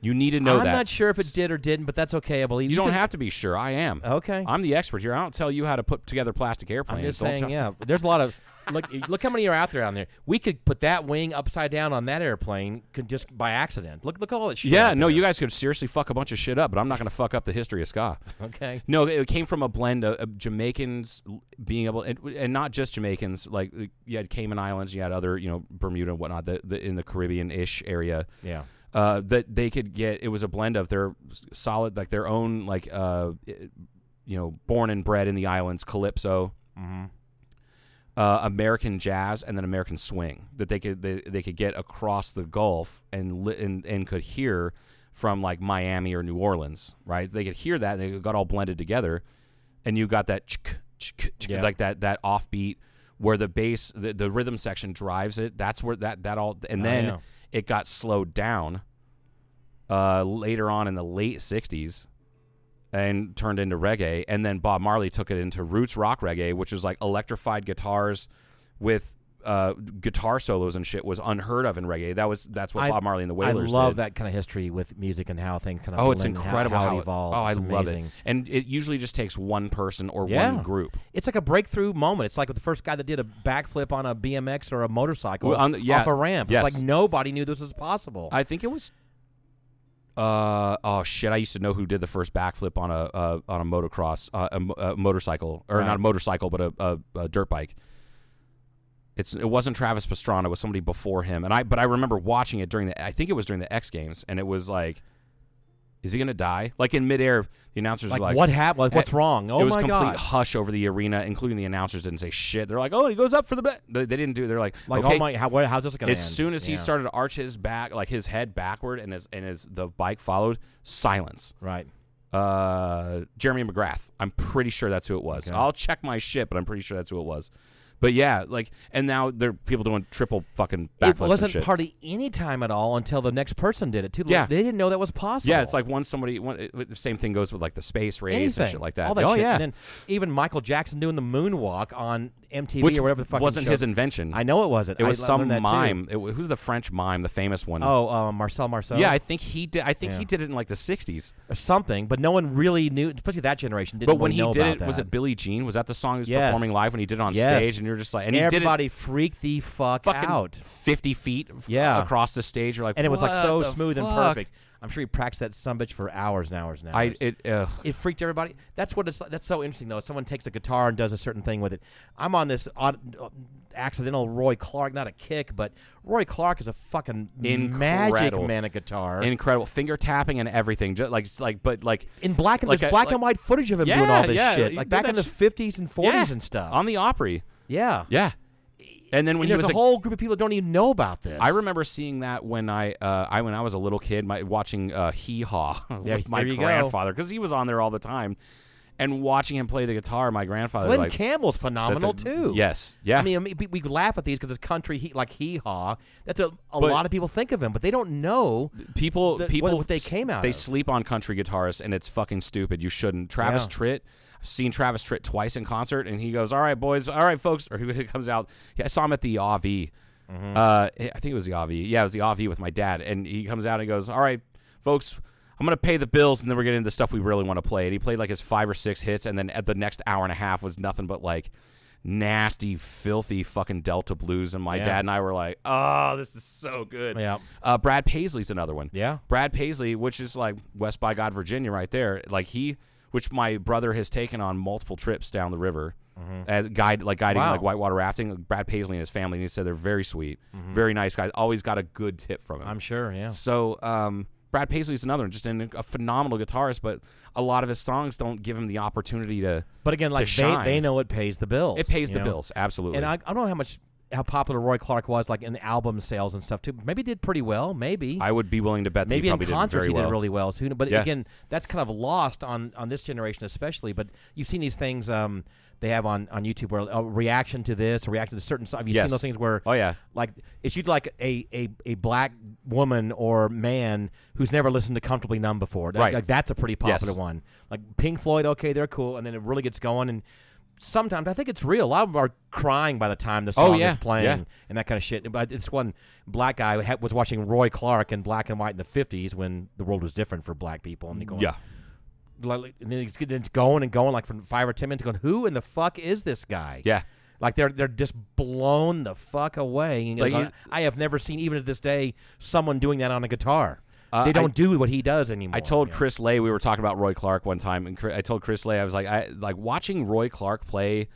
You need to know I'm that. not sure if it did or didn't, but that's okay. I believe You don't can- have to be sure. I am. Okay. I'm the expert here. I don't tell you how to put together plastic airplanes. I'm just Don't saying, tell- yeah. There's a lot of look. Look how many are out there on there. We could put that wing upside down on that airplane, could just by accident. Look, look at all that shit. Yeah, no, you guys could seriously fuck a bunch of shit up, but I'm not going to fuck up the history of ska. Okay. No, it came from a blend of, of Jamaicans being able, and, and not just Jamaicans. Like you had Cayman Islands, you had other, you know, Bermuda and whatnot, the, the, in the Caribbean-ish area. Yeah. Uh, that they could get. It was a blend of their solid, like their own, like uh, you know, born and bred in the islands, calypso, Mm-hmm. Uh, American jazz, and then American swing that they could they, they could get across the Gulf and li- and and could hear from like Miami or New Orleans, right? They could hear that. And they got all blended together, and you got that Yeah. like that that offbeat where the bass, the, the rhythm section drives it. That's where that that all, and Oh, then yeah. it got slowed down uh, later on in the late '60s and turned into reggae. And then Bob Marley took it into roots rock reggae, which was like electrified guitars with uh, guitar solos and shit was unheard of in reggae. That was that's what I- Bob Marley and the Wailers did. I Wailers love did. that kind of history with music and how things kind of Oh, it's blend and how- incredible how, how, it evolves. Oh, I It's love it. And it usually just takes one person or Yeah. one group. It's like a breakthrough moment. It's like with the first guy that did a backflip on a BMX or a motorcycle Well, on the- yeah, off a ramp. yes. It's like nobody knew this was possible. I think it was. Uh oh shit! I used to know who did the first backflip on a uh, on a motocross uh, a, a motorcycle or Right. not a motorcycle but a, a, a dirt bike. It's it wasn't Travis Pastrana. It was somebody before him, and I but I remember watching it during the I think it was during the X Games, and it was like, is he gonna die? Like in midair, the announcers like, like, what happened? Like, what's wrong? Oh it was my complete god! hush over the arena, including the announcers didn't say shit. They're like, oh, he goes up for the bet. They, they didn't do. They're like, Like, okay, oh my, how, what, how's this going to as end? soon as he started to arch his back, like his head backward, and his and his the bike followed, silence. right? Uh, Jeremy McGrath. I'm pretty sure that's who it was. Okay. I'll check my shit, but I'm pretty sure that's who it was. But yeah, like, and now there are people doing triple fucking backflips It wasn't shit. any time at all until the next person did it too. Yeah. they didn't know that was possible. yeah, it's like once somebody. One, it, the same thing goes with like the space race anything, and shit like that. All that oh shit. yeah, And then even Michael Jackson doing the moonwalk on MTV which or whatever the fuck it wasn't his invention. I know it wasn't. It was I some that too. mime. It, wa- who's the French mime? The famous one. Oh, uh, Marcel Marceau. yeah, I think he did. I think Yeah. he did it in like the '60s. or something, but no one really knew, especially that generation. Didn't But when really he know did about it, that. was it Billie Jean? Was that the song he was Yes. performing live when he did it on Yes. stage? And you're just like, and he did it Everybody freaked the fuck fucking out, 50 feet f- Yeah. across the stage. You're like, and it was like "What so the smooth and fuck?" perfect. I'm sure he practiced that some bitch for hours and hours and hours. I it uh, it freaked everybody. That's what it's. That's so interesting though. If Someone takes a guitar and does a certain thing with it. I'm on this odd, uh, accidental Roy Clark, not a kick, but Roy Clark is a fucking magic Incredible. man at guitar. incredible finger tapping and everything. Just like like, but like in black and like there's a- black like- and white footage of him Yeah, doing all this yeah, shit, he like did back that in the sh- 50s and 40s yeah, and stuff. on the Opry. yeah, Yeah, and then when And he there's was a whole group of people that don't even know about this. I remember seeing that when I uh, I when I was a little kid, my watching uh, Hee Haw with my you go. grandfather because he was on there all the time, and watching him play the guitar. My grandfather Glenn like Campbell's phenomenal a- too. Yes, yeah. I mean, I mean, we- laugh at these because it's country, he, like hee haw. That's a, a But- lot of people think of him, but they don't know. people the- people what- what they came out they of. sleep on country guitarists and it's fucking stupid you shouldn't travis Yeah. tritt seen travis tritt twice in concert and he goes all right boys all right folks or he comes out i saw him at the av Mm-hmm. uh, i think it was the av yeah it was the av with my dad and he comes out and goes all right folks I'm gonna pay the bills, and then we're getting into the stuff we really want to play. And he played like his five or six hits, and then at the next hour and a half was nothing but like nasty, filthy fucking Delta blues. And my Yeah. dad and I were like, "Oh, this is so good." Yeah. Uh, Brad Paisley's another one. Yeah. Brad Paisley, which is like West by God, Virginia, right there. Like he, which my brother has taken on multiple trips down the river as guide, like guiding Mm-hmm. Wow. like whitewater rafting. Brad Paisley and his family, and he said they're very sweet, very nice guys. Always got a good tip from him. I'm sure, yeah. So, um, Brad Paisley's another one, just an, a phenomenal guitarist, but a lot of his songs don't give him the opportunity to. But again, like they, shine. they know it pays the bills. It pays you the know? bills, absolutely. And I, I don't know how much how popular Roy Clark was, like in album sales and stuff too. Maybe did pretty well. Maybe. I would be willing to bet that Maybe in concerts he well. did really well. So, but Yeah. again, that's kind of lost on on this generation, especially. But you've seen these things um, they have on, on YouTube where a reaction to this, a reaction to certain. Have you Yes. seen those things where? Oh, yeah. Like it's usually like a, a, a black woman or man who's never listened to "Comfortably Numb" before. That- Right. Like that's a pretty popular Yes. one. Like Pink Floyd, okay, they're cool, and then it really gets going and. Sometimes I think it's real. A lot of them are crying by the time the Oh, song yeah, is playing yeah. and that kind of shit. But this one black guy was watching Roy Clark in black and white in the '50s when the world was different for black people, and they going, Yeah. like, and then it's, it's going and going like for five or ten minutes, going, who in the fuck is this guy? Yeah. Like they're they're just blown the fuck away. Like I have never seen even to this day someone doing that on a guitar. Uh, they don't I- do what he does anymore. I told know? Chris Lay we were talking about Roy Clark one time, and Chris- I told Chris Lay I was like, I like watching Roy Clark play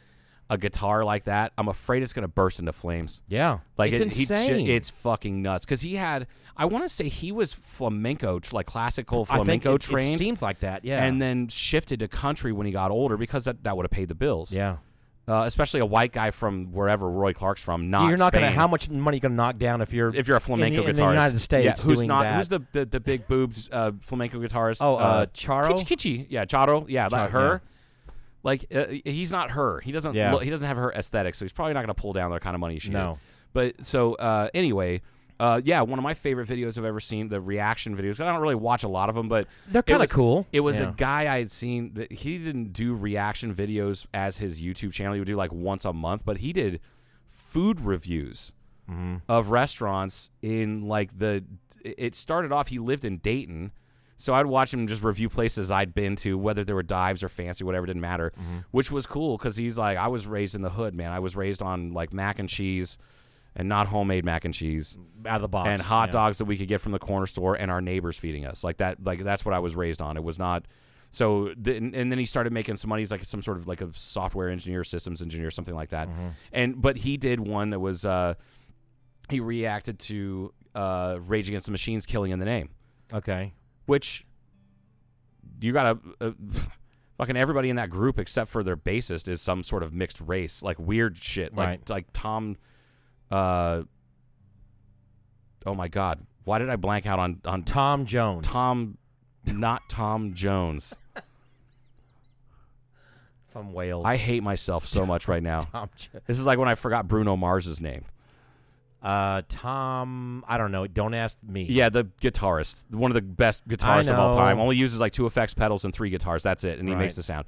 a guitar like that. I'm afraid it's going to burst into flames. yeah, Like it's it, he insane. it's fucking nuts because he had. I want to say he was flamenco, like classical I think flamenco it, trained, It seems like that. Yeah, and then shifted to country when he got older because that, that would have paid the bills. yeah. Uh, especially a white guy from wherever Roy Clark's from. Not you're not Spain. gonna. How much money you gonna knock down if you're if you're a flamenco in the, guitarist in the United States? yeah, who's not? that. Who's the, the the big boobs uh, flamenco guitarist? Oh, uh, Charo? Kichi, Kichi. yeah, Charo, yeah, Charo, her. Like uh, he's not her. He doesn't. Yeah. Look, he doesn't have her aesthetic, so he's probably not going to pull down the kind of money she No. did. But so uh, anyway, uh, yeah, one of my favorite videos I've ever seen, the reaction videos. I don't really watch a lot of them, but They're kinda cool. It was Yeah. a guy I had seen that he didn't do reaction videos as his YouTube channel. He would do like once a month, but he did food reviews Mm-hmm. of restaurants in like the. It started off. He lived in Dayton. So I'd watch him just review places I'd been to, whether they were dives or fancy, whatever, didn't matter. Mm-hmm. Which was cool because he's like, I was raised in the hood, man. I was raised on like mac and cheese, and not homemade mac and cheese, out of the box and hot yeah. dogs that we could get from the corner store, and our neighbors feeding us. Like that, like that's what I was raised on. It was not. So then, and then he started making some money. He's like some sort of like a software engineer, systems engineer, something like that. Mm-hmm. And but he did one that was uh, he reacted to uh, Rage Against the Machine's "Killing in the Name." Okay. which you gotta uh, fucking everybody in that group except for their bassist is some sort of mixed race like weird shit like Right. like tom uh oh my god why did i blank out on on Tom Jones. tom not tom jones from Wales. i hate myself so much right now Tom. Jo- this is like when i forgot bruno mars's name Uh, Tom. I don't know. Don't ask me. yeah the guitarist one of the best guitarists of all know. time only uses like two effects pedals and three guitars that's it and he Right. makes the sound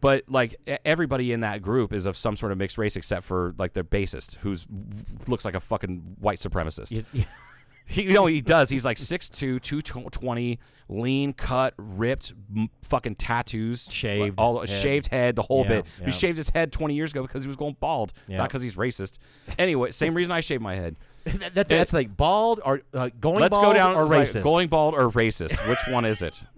But like everybody in that group is of some sort of mixed race, except for like their bassist, who's looks like a fucking white supremacist. You- He, you know, he does. He's like 6'2", 220, lean, cut, ripped, m- fucking tattoos, Shaved all head. shaved head, the whole Yeah, bit. yeah. He shaved his head twenty years ago because he was going bald, Yeah. not because he's racist. Anyway, same reason I shaved my head. That- that's that's like bald or uh, going Let's bald go down or it's like racist. going bald or racist. Which one is it?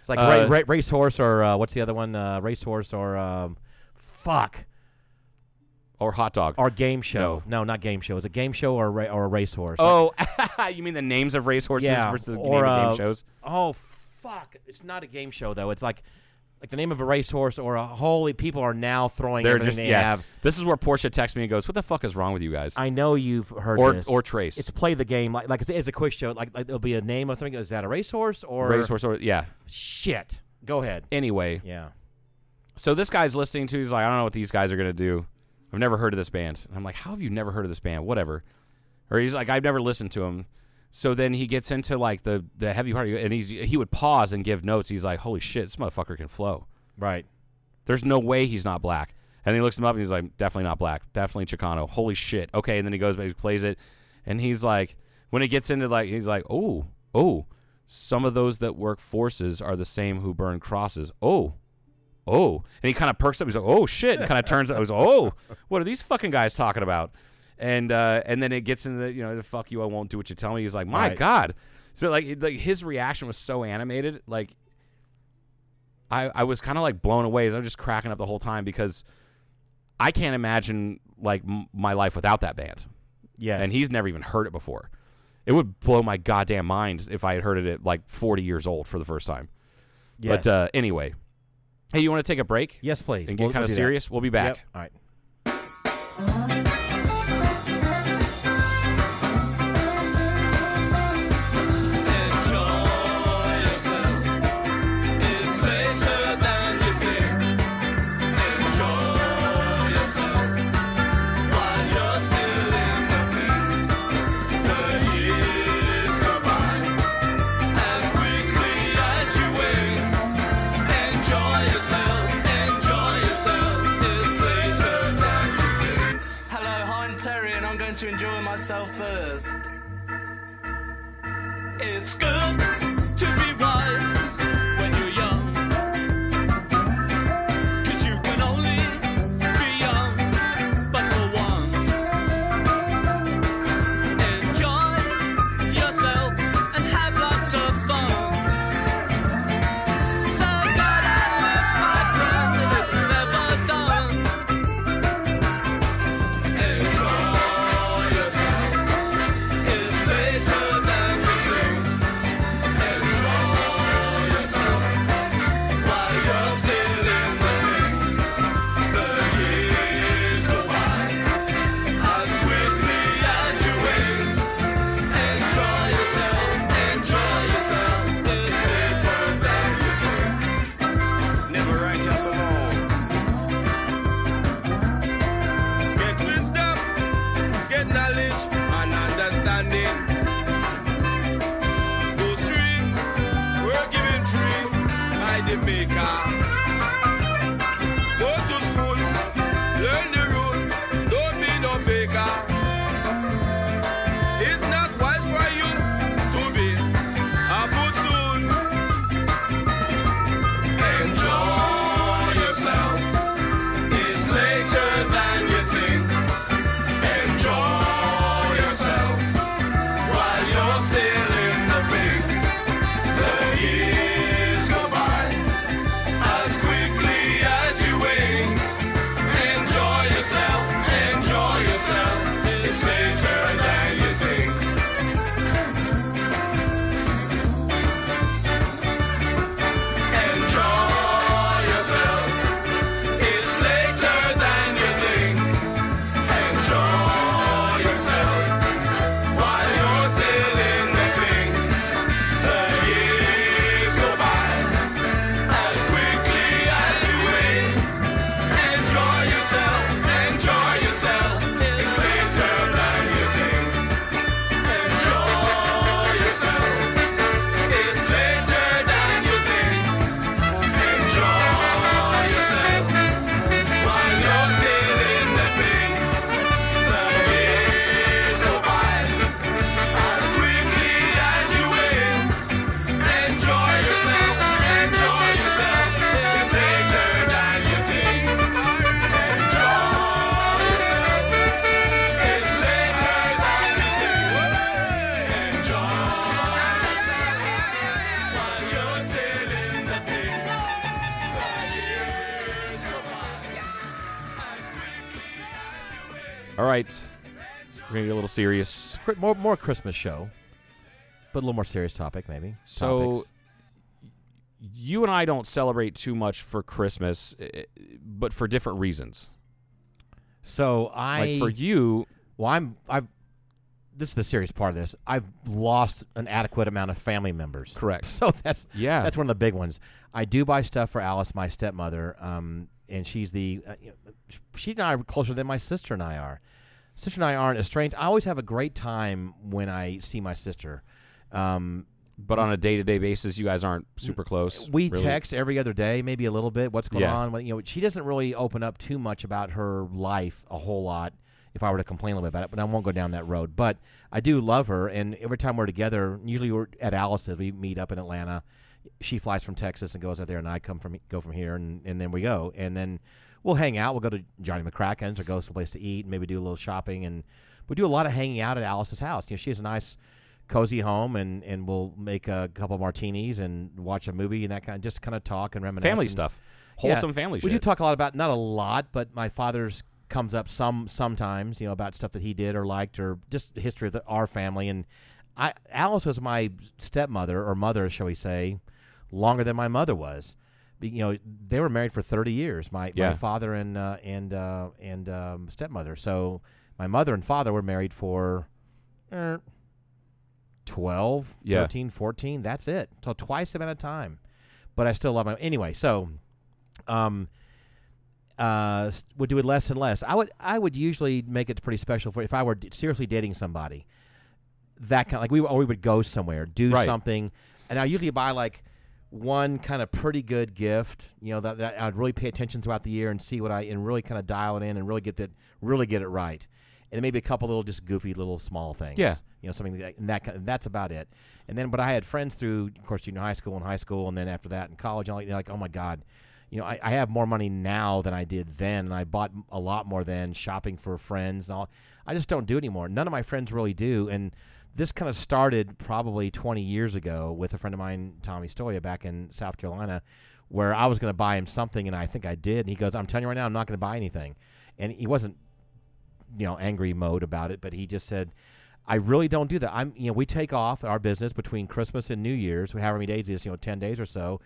it's like uh, ra- ra- racehorse or uh, what's the other one? Uh, racehorse or um, fuck Or hot dog? or game show. No. not game show. It's a game show or a ra- or a racehorse. oh, you mean the names of racehorses yeah, versus or name of uh, game shows? Oh fuck! It's not a game show though. It's like like the name of a racehorse or a holy people are now throwing They're everything just they yeah. have. This is where Portia texts me and goes, "What the fuck is wrong with you guys?" I know you've heard or this. or Trace. It's play the game like like it's, it's a quiz show. Like, like there'll be a name of something. Is that a racehorse or racehorse or yeah. Shit. Go ahead. Anyway, Yeah. so this guy's listening to. He's like, I don't know what these guys are gonna do. I've never heard of this band. And I'm like, how have you never heard of this band? Whatever. Or he's like, I've never listened to him. So then he gets into like the the heavy part, and he he would pause and give notes. He's like, holy shit, this motherfucker can flow. Right. There's no way he's not black. And then he looks him up and he's like, definitely not black. Definitely Chicano. Holy shit. Okay. And then he goes back, he plays it. And he's like, when it gets into like, he's like, oh, oh, some of those that work forces are the same who burn crosses. Oh, oh. And he kind of perks up. He's like, oh shit. And kind of turns up. He's like, oh, what are these fucking guys talking about? And uh, and then it gets into the, you know, the fuck you, I won't do what you tell me. He's like, my Right. God. So like, like his reaction was so animated. Like, I, I was kind of like blown away. I was just cracking up the whole time because I can't imagine like m- my life without that band. Yes. And he's never even heard it before. It would blow my goddamn mind if I had heard it at like 40 years old for the first time. Yes. But uh, anyway, hey, you want to take a break yes, please. and get We'll- kind we'll of that. serious? We'll be back. Yep. All right. Serious. More more Christmas show, but a little more serious topic maybe. So, Topics. you and I don't celebrate too much for Christmas, eh, but for different reasons. so I Like for you, Well, I'm I've this is the serious part of this. I've lost an adequate amount of family members. Correct. So that's Yeah. that's one of the big ones. I do buy stuff for Alice, my stepmother, um, and she's the uh, she and I are closer than my sister and I are. Sister and I aren't estranged. I always have a great time when I see my sister. Um, but on a day to day basis, you guys aren't super close. we really. text every other day, maybe a little bit. What's going Yeah. on? You know, she doesn't really open up too much about her life a whole lot. If I were to complain a little bit about it, but I won't go down that road. But I do love her, and every time we're together, usually we're at Alice's. We meet up in Atlanta. She flies from Texas and goes out there, and I come from go from here, and, and then we go, and then we'll hang out. We'll go to Johnny McCracken's or go someplace to eat, and maybe do a little shopping, and we do a lot of hanging out at Alice's house. You know, she has a nice cozy home and and we'll make a couple martinis and watch a movie and that kind of just kind of talk and reminisce Family and- stuff. Yeah. Wholesome family we shit. do talk a lot about not a lot but my father's comes up some sometimes you know about stuff that he did or liked or just the history of the, our family and I Alice was my stepmother or mother, shall we say, longer than my mother was. You know, they were married for thirty years. My Yeah. my father and uh, and uh, and um, stepmother. So my mother and father were married for er, 12, Yeah. 13, 14. That's it. So twice the amount of time. But I still love my anyway. So, um, uh, would do it less and less. I would I would usually make it pretty special for if I were d- seriously dating somebody. That kind of like we or we would go somewhere, do Right. something, and I usually buy like one kind of pretty good gift. You know that, that I'd really pay attention throughout the year and see what I and really kind of dial it in and really get that really get it right. And then maybe a couple little just goofy little small things. Yeah. you know something like and that kind that's about it. And then but I had friends through of course junior high school and high school and then after that in college. And like, they're like oh my god you know, I, I have more money now than I did then, and I bought a lot more then shopping for friends and all. I just don't do it anymore. None of my friends really do, and this kind of started probably 20 years ago with a friend of mine, Tommy Stoya, back in South Carolina, where I was going to buy him something, and I think I did, and he goes, "I'm telling you right now, I'm not going to buy anything," and he wasn't, you know, angry mode about it, but he just said. I really don't do that. I'm, you know, we take off our business between Christmas and New Year's, however many days it is, you know, ten days or so,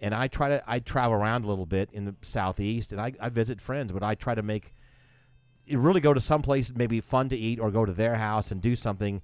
and I try to I travel around a little bit in the southeast and I, I visit friends, but I try to make really go to some place maybe fun to eat or go to their house and do something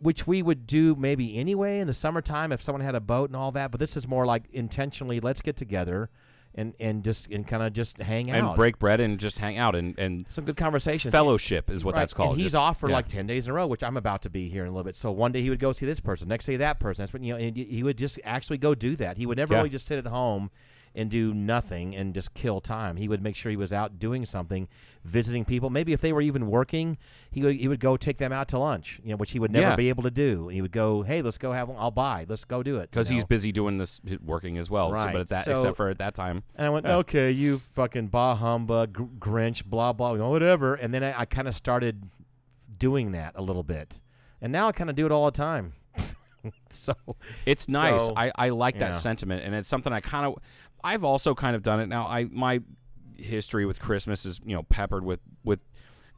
which we would do maybe anyway in the summertime if someone had a boat and all that. But this is more like intentionally let's get together and, and just and kind of just hang out and break bread and just hang out and and some good conversations. fellowship is what Right, that's called. And he's Just- off for yeah. like ten days in a row, which I'm about to be here in a little bit. So one day he would go see this person, next day that person. That's what you know. And he would just actually go do that. He would never Yeah. really just sit at home and do nothing and just kill time. He would make sure he was out doing something, visiting people. Maybe if they were even working, he would he would go take them out to lunch. You know, which he would never Yeah. be able to do. He would go, hey, let's go have. One. I'll buy. Let's go do it. because he's know? busy doing this working as well. So, Right. but at that, So- except for at that time, And I went, Yeah. okay, you fucking bah humbug, gr- Grinch, blah blah, whatever. And then I, I kind of started doing that a little bit, and now I kind of do it all the time. so it's nice. So, I, I like that sentiment, and it's something I kind of. I've also kind of done it now. I my history with Christmas is you know peppered with with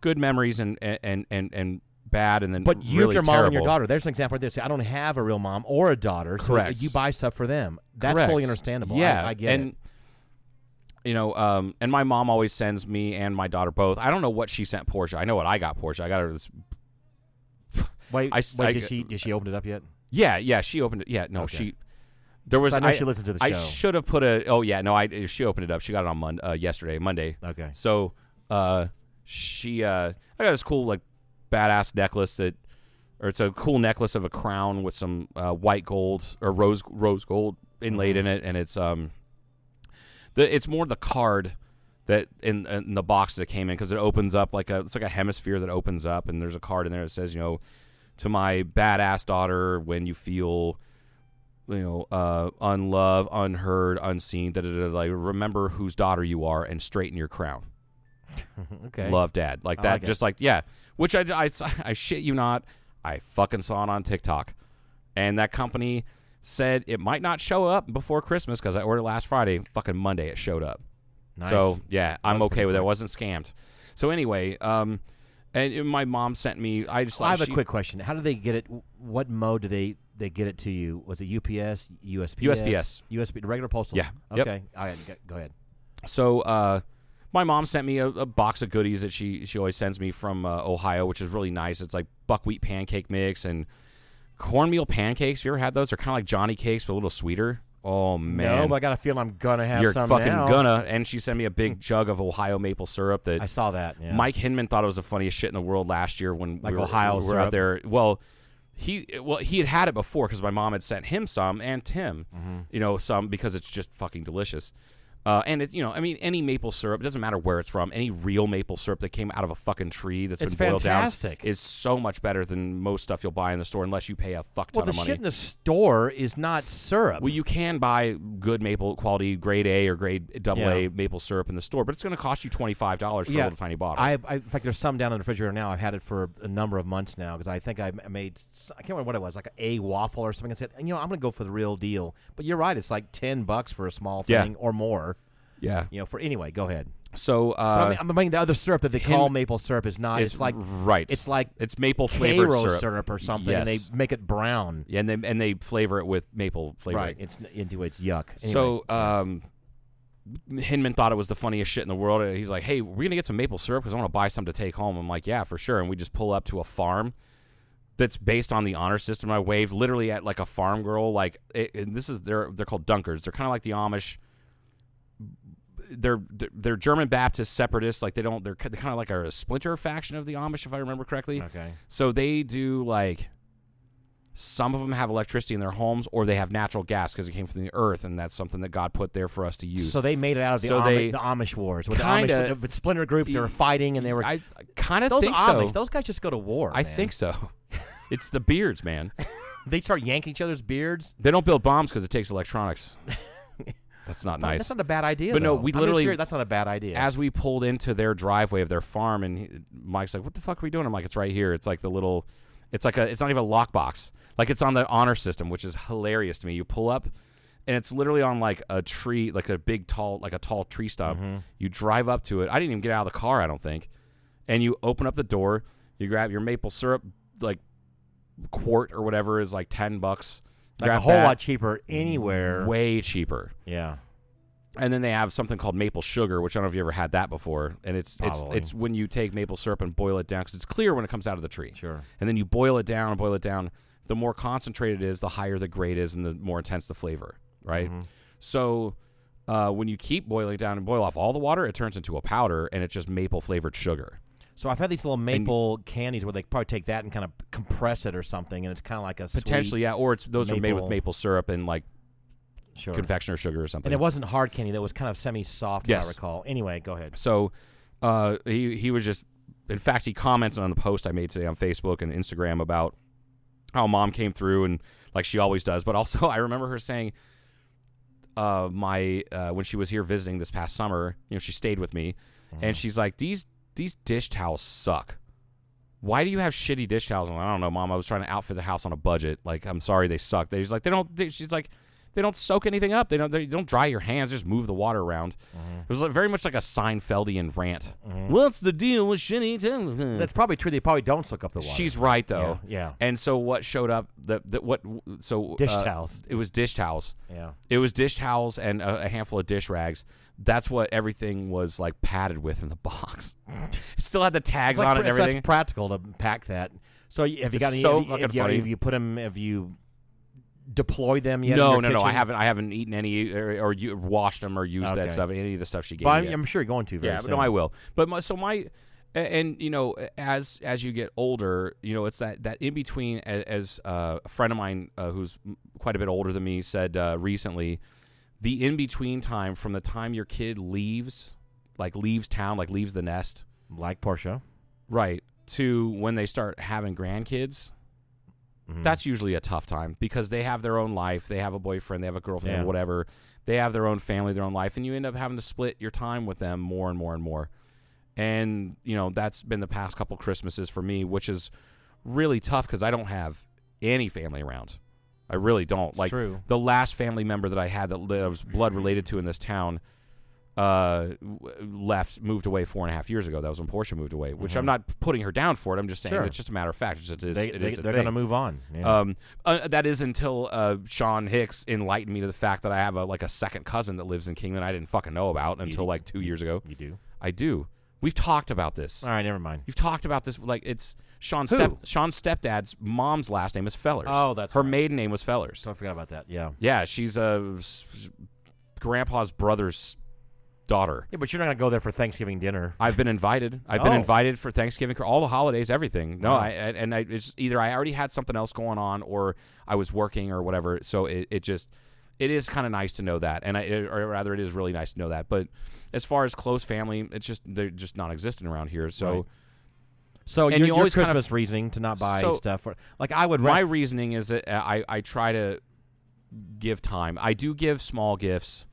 good memories and and and and bad, and then But you, really your mom and your daughter, there's an example right there. Say, I don't have a real mom or a daughter, so Correct. you buy stuff for them. That's Correct. fully understandable. Yeah, I, get and it. you know, um, and my mom always sends me and my daughter both. I don't know what she sent Portia. I know what I got Portia. I got her this. Wait, I wait I- did she did she open it up yet? Yeah, yeah. She opened it. Yeah, no, Okay. she. There was. So I know she listens to the I show. should have put a. Oh yeah, no. I she opened it up. She got it on Monday, uh, yesterday, Monday. Okay. So, uh, she. Uh, I got this cool like badass necklace that, or it's a cool necklace of a crown with some uh, white gold or rose rose gold inlaid Mm-hmm. in it, and it's um. The it's more the card that in, in the box that it came in because it opens up like a it's like a hemisphere that opens up and there's a card in there that says you know to my badass daughter when you feel you know uh unloved unheard unseen da, da, da, like remember whose daughter you are and straighten your crown okay. love dad like I that like it. just like yeah which I, I i shit you not i fucking saw it on tiktok and that company said it might not show up before christmas because i ordered last friday fucking monday it showed up Nice. so yeah, I'm okay with it. I wasn't scammed. So anyway, um, and my mom sent me. I just I have she- a quick question. How do they get it? What mode do they they get it to you? Was it UPS, USPS, USPS. USB, regular postal? Yeah. Okay. All right. go- ahead. So uh, my mom sent me a, a box of goodies that she she always sends me from uh, Ohio, which is really nice. It's like buckwheat pancake mix and cornmeal pancakes. You ever had those? They're kind of like Johnny cakes, but a little sweeter. Oh man, No, but I got a feeling I'm gonna have you're some fucking now. gonna. And she sent me a big jug of Ohio maple syrup that I saw that. Yeah. Mike Hinman thought it was the funniest shit in the world last year when Like we were, Ohio we were out there. Well, he well he had had it before because my mom had sent him some and Tim, Mm-hmm. you know, some because it's just fucking delicious. Uh, and it's you know, I mean, any maple syrup, it doesn't matter where it's from. Any real maple syrup that came out of a fucking tree that's It's been boiled fantastic. down is so much better than most stuff you'll buy in the store, unless you pay a fuck ton well, the of money. shit in the store is not syrup. Well, you can buy good maple quality, grade A or grade double A maple syrup in the store, but it's going to cost you twenty five dollars for a little tiny bottle. I, I, in fact, there's some down in the refrigerator now. I've had it for a number of months now because I think I m- made. s- I can't remember what it was, like a waffle or something. I said, you know, I'm going to go for the real deal. But you're right; it's like ten bucks for a small Yeah. thing or more. Yeah, You know, for anyway. Go ahead. So uh, I, mean, I mean, the other syrup that they call maple syrup is not. It's, it's like right. It's like it's maple flavored Karo syrup. or something, and they make it brown. Yeah, and they and they flavor it with maple flavor. Right. It's into its yuck. Anyway. So um, Hinman thought it was the funniest shit in the world. And he's like, "Hey, we're gonna get some maple syrup because I want to buy some to take home." I'm like, "Yeah, for sure." And we just pull up to a farm that's based on the honor system. I waved literally at like a farm girl. Like, it, and this is they're they're called Dunkers. They're kind of like the Amish. They're they're German Baptist separatists. Like they don't. They're kind of like a splinter faction of the Amish, if I remember correctly. okay. So they do like some of them have electricity in their homes or they have natural gas because it came from the earth and that's something that God put there for us to use. So they made it out of the, So Amish, they the Amish wars. With the kinda- Amish, with splinter groups, they were fighting and they were. I kind of those think Amish, so. those guys just go to war. I man. think so. it's the beards, man. they start yanking each other's beards. They don't build bombs because it takes electronics. That's not nice. That's not a bad idea. But no, though. we I'm literally- serious, that's not a bad idea. As we pulled into their driveway of their farm, and he, Mike's like, "What the fuck are we doing?" I'm like, "It's right here. It's like the little, it's like a, it's not even a lockbox. Like it's on the honor system, which is hilarious to me. You pull up, and it's literally on like a tree, like a big tall, like a tall tree stump. Mm-hmm. You drive up to it. I didn't even get out of the car. I don't think. And you open up the door. You grab your maple syrup, like quart or whatever is like ten bucks. Like a whole that. lot cheaper anywhere. way cheaper. yeah. And then they have something called maple sugar, which I don't know if you ever had that before. And it's it's Probably. it's when you take maple syrup and boil it down because it's clear when it comes out of the tree. Sure. And then you boil it down and boil it down. The more concentrated it is, the higher the grade is, and the more intense the flavor. Right. Mm-hmm. So uh, when you keep boiling it down and boil off all the water, it turns into a powder, and it's just maple flavored sugar. So I've had these little maple candies where they probably take that and kind of compress it or something, and it's kind of like a Potentially, yeah. Or it's those are made with maple- maple syrup and like sure. confectioner sugar or something. And it wasn't hard candy; that was kind of semi-soft, if I Yes. recall. Anyway, go ahead. So uh, he he was just, in fact, he commented on the post I made today on Facebook and Instagram about how mom came through and like she always does. But also, I remember her saying, uh, my uh, when she was here visiting this past summer, you know, she stayed with me, and she's like, these these dish towels suck. Why do you have shitty dish towels? Like, I don't know, mom. I was trying to outfit the house on a budget. Like, I'm sorry, they suck. They just like they don't. They, she's like, they don't soak anything up. They don't. They don't dry your hands. Just move the water around. It was like, very much like a Seinfeldian rant. What's the deal with shitty towels? That's probably true. They probably don't soak up the water. She's right though. Yeah, yeah. And so what showed up? The, the what? So Dish uh, towels. It was dish towels. yeah. It was dish towels and a, a handful of dish rags. That's what everything was like padded with in the box. it still had the tags like, on it and it's everything. practical to pack that. So have you It's got any? so have, you, fucking have, you, funny. have you put them? Have you deployed them yet? in no, your no, no. I haven't. I haven't eaten any or, or you, washed them or used Okay. that stuff. Any of the stuff she gave But me. I'm. I'm sure you're going to. Very yeah, but soon. no, I will. But my, so my, and you know, as as you get older, you know, it's that that in between. a- As uh, a friend of mine uh, who's quite a bit older than me said uh, recently, the in between time from the time your kid leaves, like leaves town, like leaves the nest, like Portia. right, to when they start having grandkids. Mm-hmm. That's usually a tough time because they have their own life. They have a boyfriend, they have a girlfriend, Yeah. whatever. They have their own family, their own life, and you end up having to split your time with them more and more and more. And you know that's been the past couple Christmases for me, which is really tough because I don't have any family around. I really don't. Like true. the last family member that I had that li- I was blood related to in this town uh, left, moved away four and a half years ago. That was when Portia moved away. Which I'm not putting her down for it. I'm just saying Mm-hmm. Sure. it's just a matter of fact. It's just, it is, they, it they, is they're going to move on. Yeah. Um, uh, that is until uh, Sean Hicks enlightened me to the fact that I have a like a second cousin that lives in Kingman. I didn't fucking know about until like two years ago. you do. I do. We've talked about this. All right, never mind. You've talked about this. Like it's Sean's Who? step Sean's stepdad's mom's last name is Fellers. Oh, that's her right. maiden name was Fellers. Don't forget about that. Yeah. Yeah, she's uh, s- grandpa's brother's daughter. Yeah, but you're not going to go there for Thanksgiving dinner. I've been invited. I've been Oh. invited for Thanksgiving, all the holidays, everything. No. I, I and I it's either I already had something else going on or I was working or whatever. So it, it just it is kind of nice to know that, and I or rather, it is really nice to know that. But as far as close family, it's just they're just non-existent around here. So Right. So And your, you your always kind of- Christmas reasoning to not buy So- stuff, for, like I would. my reasoning is that uh, I I try to give time. I do give small gifts.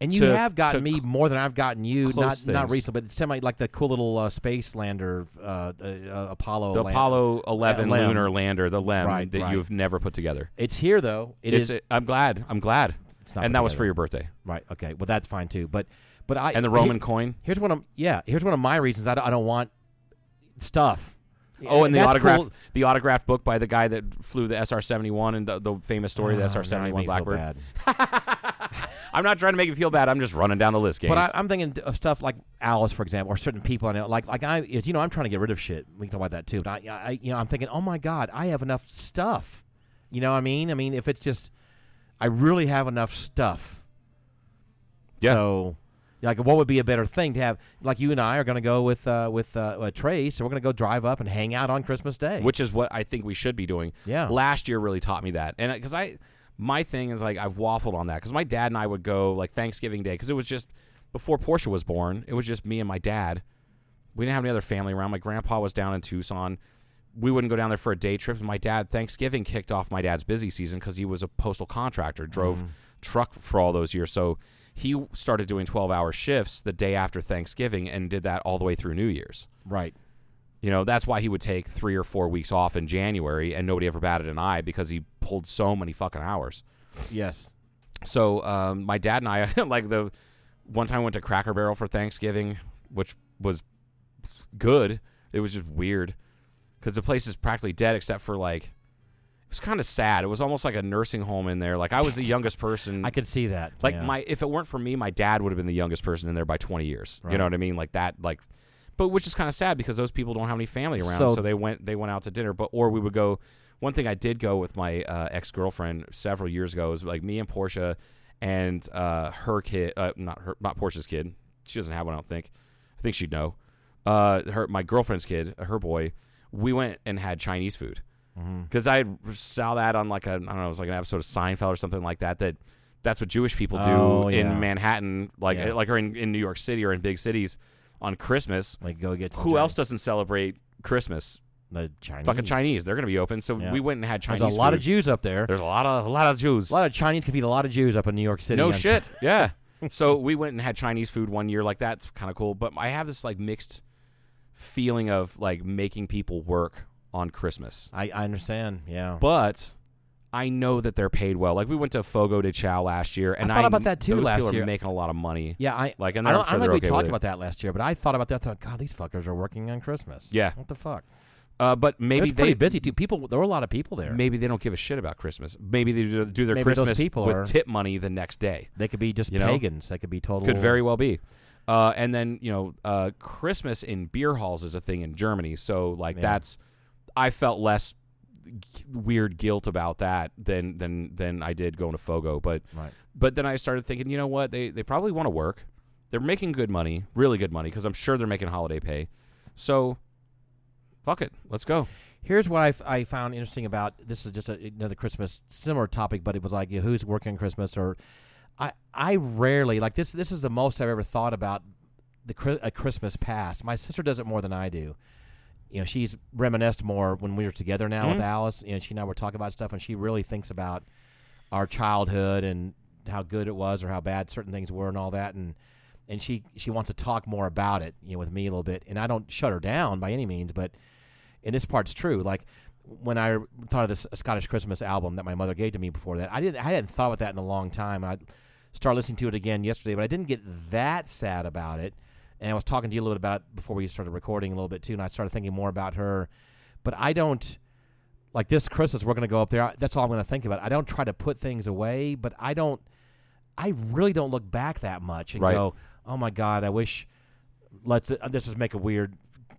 And you to- have gotten me more than I've gotten you. Not close not things. recently, but semi like the cool little uh, space lander, uh, uh, uh, Apollo. The land- Apollo 11 LEM. lunar lander, the LEM Right, that right. you've never put together. It's here though. It It's is I'm glad. I'm glad. It's not and that was for your birthday. right. Okay, well that's fine too. But But I and the Roman here- coin. Here's one of yeah. Here's one of my reasons I don't, I don't want stuff. Oh, and the autograph, cool. the autographed book by the guy that flew the SR seventy one and the, the famous story of the Oh, SR seventy one make me feel Blackbird. I'm not trying to make you feel bad. I'm just running down the list, Gaines. But I, I'm thinking of stuff like Alice, for example, or certain people I know. Like, like I, is you know, I'm trying to get rid of shit. We can talk about that too. But I, I, you know, I'm thinking, oh my god, I have enough stuff. You know what I mean? I mean, if it's just, I really have enough stuff. Yeah. So, like, what would be a better thing to have? Like, you and I are going to go with uh, with uh, uh, Trace, so we're going to go drive up and hang out on Christmas Day. which is what I think we should be doing. Yeah. Last year really taught me that, and because I, my thing is like I've waffled on that because my dad and I would go like Thanksgiving Day because it was just before Portia was born. It was just me and my dad. We didn't have any other family around. My grandpa was down in Tucson. We wouldn't go down there for a day trip. My dad, Thanksgiving kicked off my dad's busy season because he was a postal contractor, drove mm-hmm. truck for all those years. So he started doing 12 hour shifts the day after Thanksgiving and did that all the way through New Year's. right. You know, that's why he would take three or four weeks off in January and nobody ever batted an eye because he pulled so many fucking hours. Yes. So um, my dad and I, like the one time I went to Cracker Barrel for Thanksgiving, which was good. It was just weird because the place is practically dead except for like, it was kind of sad. It was almost like a nursing home in there. Like I was the youngest person. I could see that. Like yeah. my, if it weren't for me, my dad would have been the youngest person in there by 20 years. You know what I mean? Like that, like, but which is kind of sad because those people don't have any family around, So- so, they went they went out to dinner. But or we would go. One thing I did go with my uh, ex girlfriend several years ago is like me and Portia and uh, her kid, uh, not her, not Portia's kid. She doesn't have one, I don't think. I think she'd know. Uh, her my girlfriend's kid, her boy. We went and had Chinese food Mm-hmm. because I saw that on like a I don't know, it was like an episode of Seinfeld or something like that. That that's what Jewish people do Oh, yeah. in Manhattan, like Yeah. like or in, in New York City or in big cities on Christmas. like go get Who else doesn't celebrate Christmas? The Chinese. Fucking Chinese. They're gonna be open. So Yeah. we went and had Chinese. There's a lot food. of Jews up there. There's a lot of a lot of Jews. A lot of Chinese can feed a lot of Jews up in New York City. no shit. Yeah. so we went and had Chinese food one year. Like that's kind of cool. But I have this like mixed feeling of like making people work on Christmas. I, I understand. Yeah. but I know that they're paid well. Like we went to Fogo de Chao last year, and I thought about that too those last people year. Are making a lot of money. yeah, I like, and I don't, sure I don't think we talked about that last year, but I thought about that. I thought, God, these fuckers are working on Christmas. Yeah. What the fuck? Uh, but maybe Maybe pretty busy too. People, there were a lot of people there. maybe they don't give a shit about Christmas. Maybe they do, do their Maybe Christmas with are- tip money the next day. They could be just You know? pagans. They could be total. Could very well be. Uh, and then you know, uh, Christmas in beer halls is a thing in Germany. So like Yeah. that's, I felt less weird guilt about that than than than I did going to Fogo. But Right. but then I started thinking, you know what? They they probably want to work. They're making good money, really good money, because I'm sure they're making holiday pay. So, fuck it, let's go. Here's what I, f- I found interesting about this is just a, another Christmas similar topic, but it was like you know, who's working on Christmas or I I rarely like this. This is the most I've ever thought about the a Christmas past. My sister does it more than I do. You know, she's reminisced more when we were together now with mm-hmm. Alice. You know, she and I were talking about stuff, and she really thinks about our childhood and how good it was or how bad certain things were and all that. And and she she wants to talk more about it. You know, with me a little bit. And I don't shut her down by any means, but and this part's true. Like when I thought of this Scottish Christmas album that my mother gave to me before that, I didn't I hadn't thought about that in a long time. I started listening to it again yesterday, but I didn't get that sad about it. And I was talking to you a little bit about it before we started recording a little bit too, and I started thinking more about her. But I don't like this Christmas. We're going to go up there. That's all I'm going to think about. I don't try to put things away, but I don't. I really don't look back that much and Right. go, "Oh my God, I wish." Let's uh, let's just make a weird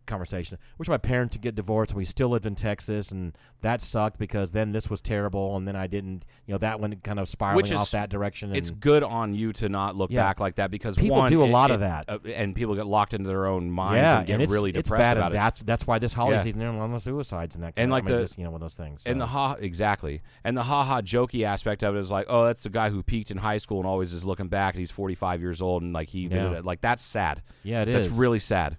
conversation. Wish my parents would get divorced and we still lived in Texas, and that sucked because then this was terrible, and then I didn't. You know, that went kind of spiraling is- off that direction. And It's good on you to not look Yeah. back like that because People one, do a it- lot it- of that. uh, and people get locked into their own minds yeah, and get it's, really depressed about it. That's that's why this holiday Yeah. season there are a lot of suicides and that. And kind like of, I mean, the- just, you know one of those things. And the ha exactly, and the ha ha jokey aspect of it is like, oh, that's the guy who peaked in high school and always is looking back, and he's forty five years old, and like he did it. Like that's sad. Yeah, it that's is. really sad.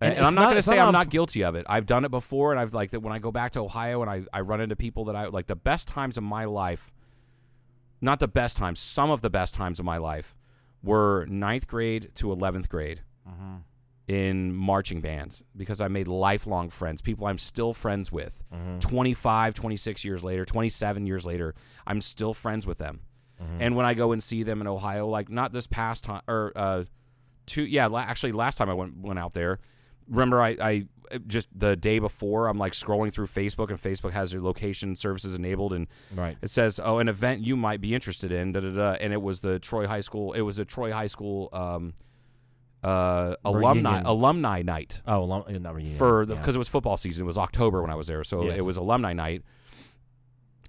And And, I'm not, not- going to say I'm not guilty of it. I've done it before, and I've like that when I go back to Ohio and I, I run into people that I like the best times of my life. Not the best times. Some of the best times of my life were ninth grade to eleventh grade Mm-hmm. in marching bands because I made lifelong friends, people I'm still friends with. Mm-hmm. 25, 26 years later, 27 years later, I'm still friends with them. Mm-hmm. And when I go and see them in Ohio, like not this past time or uh, two yeah la- actually last time i went went out there remember I, I just the day before i'm like scrolling through facebook and facebook has your location services enabled and Right. it says oh an event you might be interested in da, da, da, and it was the troy high school it was a troy high school um uh alumni Reunion. alumni night Oh, long, not reunion. for the yeah. because it was football season. It was October when I was there, so Yes. it was alumni night,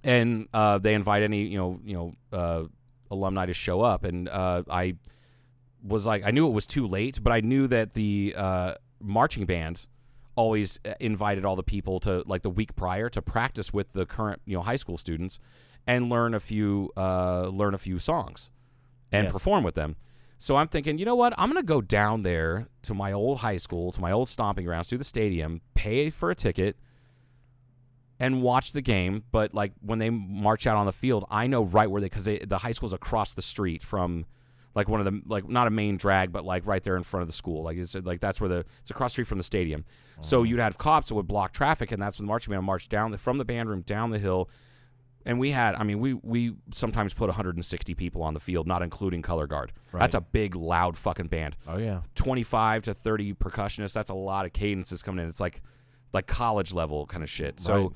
and uh, they invite any you know you know uh, alumni to show up, and uh, I was like I knew it was too late, but I knew that the uh, marching band always uh, invited all the people to like the week prior to practice with the current you know high school students and learn a few uh, learn a few songs and Yes. perform with them. So I'm thinking, you know what? I'm going to go down there to my old high school, to my old stomping grounds, to the stadium, pay for a ticket, and watch the game. But like when they march out on the field, I know right where they because the high school's across the street from like one of the like not a main drag, but like right there in front of the school. Like it's like that's where the it's across the street from the stadium. So oh. you'd have cops that would block traffic, and that's when the marching band marched down the, from the band room down the hill. And we had, I mean, we we sometimes put 160 people on the field, not including color guard. That's a big, loud fucking band. Oh yeah. 25 to 30 percussionists. That's a lot of cadences coming in. It's like like college level kind of shit. So Right.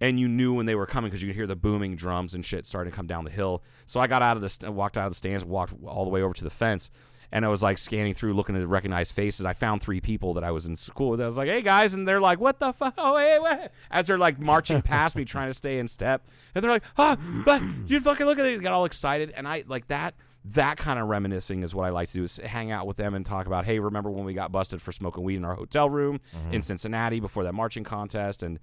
And you knew when they were coming because you could hear the booming drums and shit starting to come down the hill. So I got out of the st- walked out of the stands, walked all the way over to the fence, and I was like scanning through, looking to recognize faces. I found three people that I was in school with. I was like, "Hey guys," and they're like, "What the fuck?" Oh, hey, what? As they're like marching past me, trying to stay in step, and they're like, "Ah, but you fucking look at it!" Got all excited, and I like that. That kind of reminiscing is what I like to do is hang out with them and talk about, hey, remember when we got busted for smoking weed in our hotel room in Cincinnati before that marching contest, and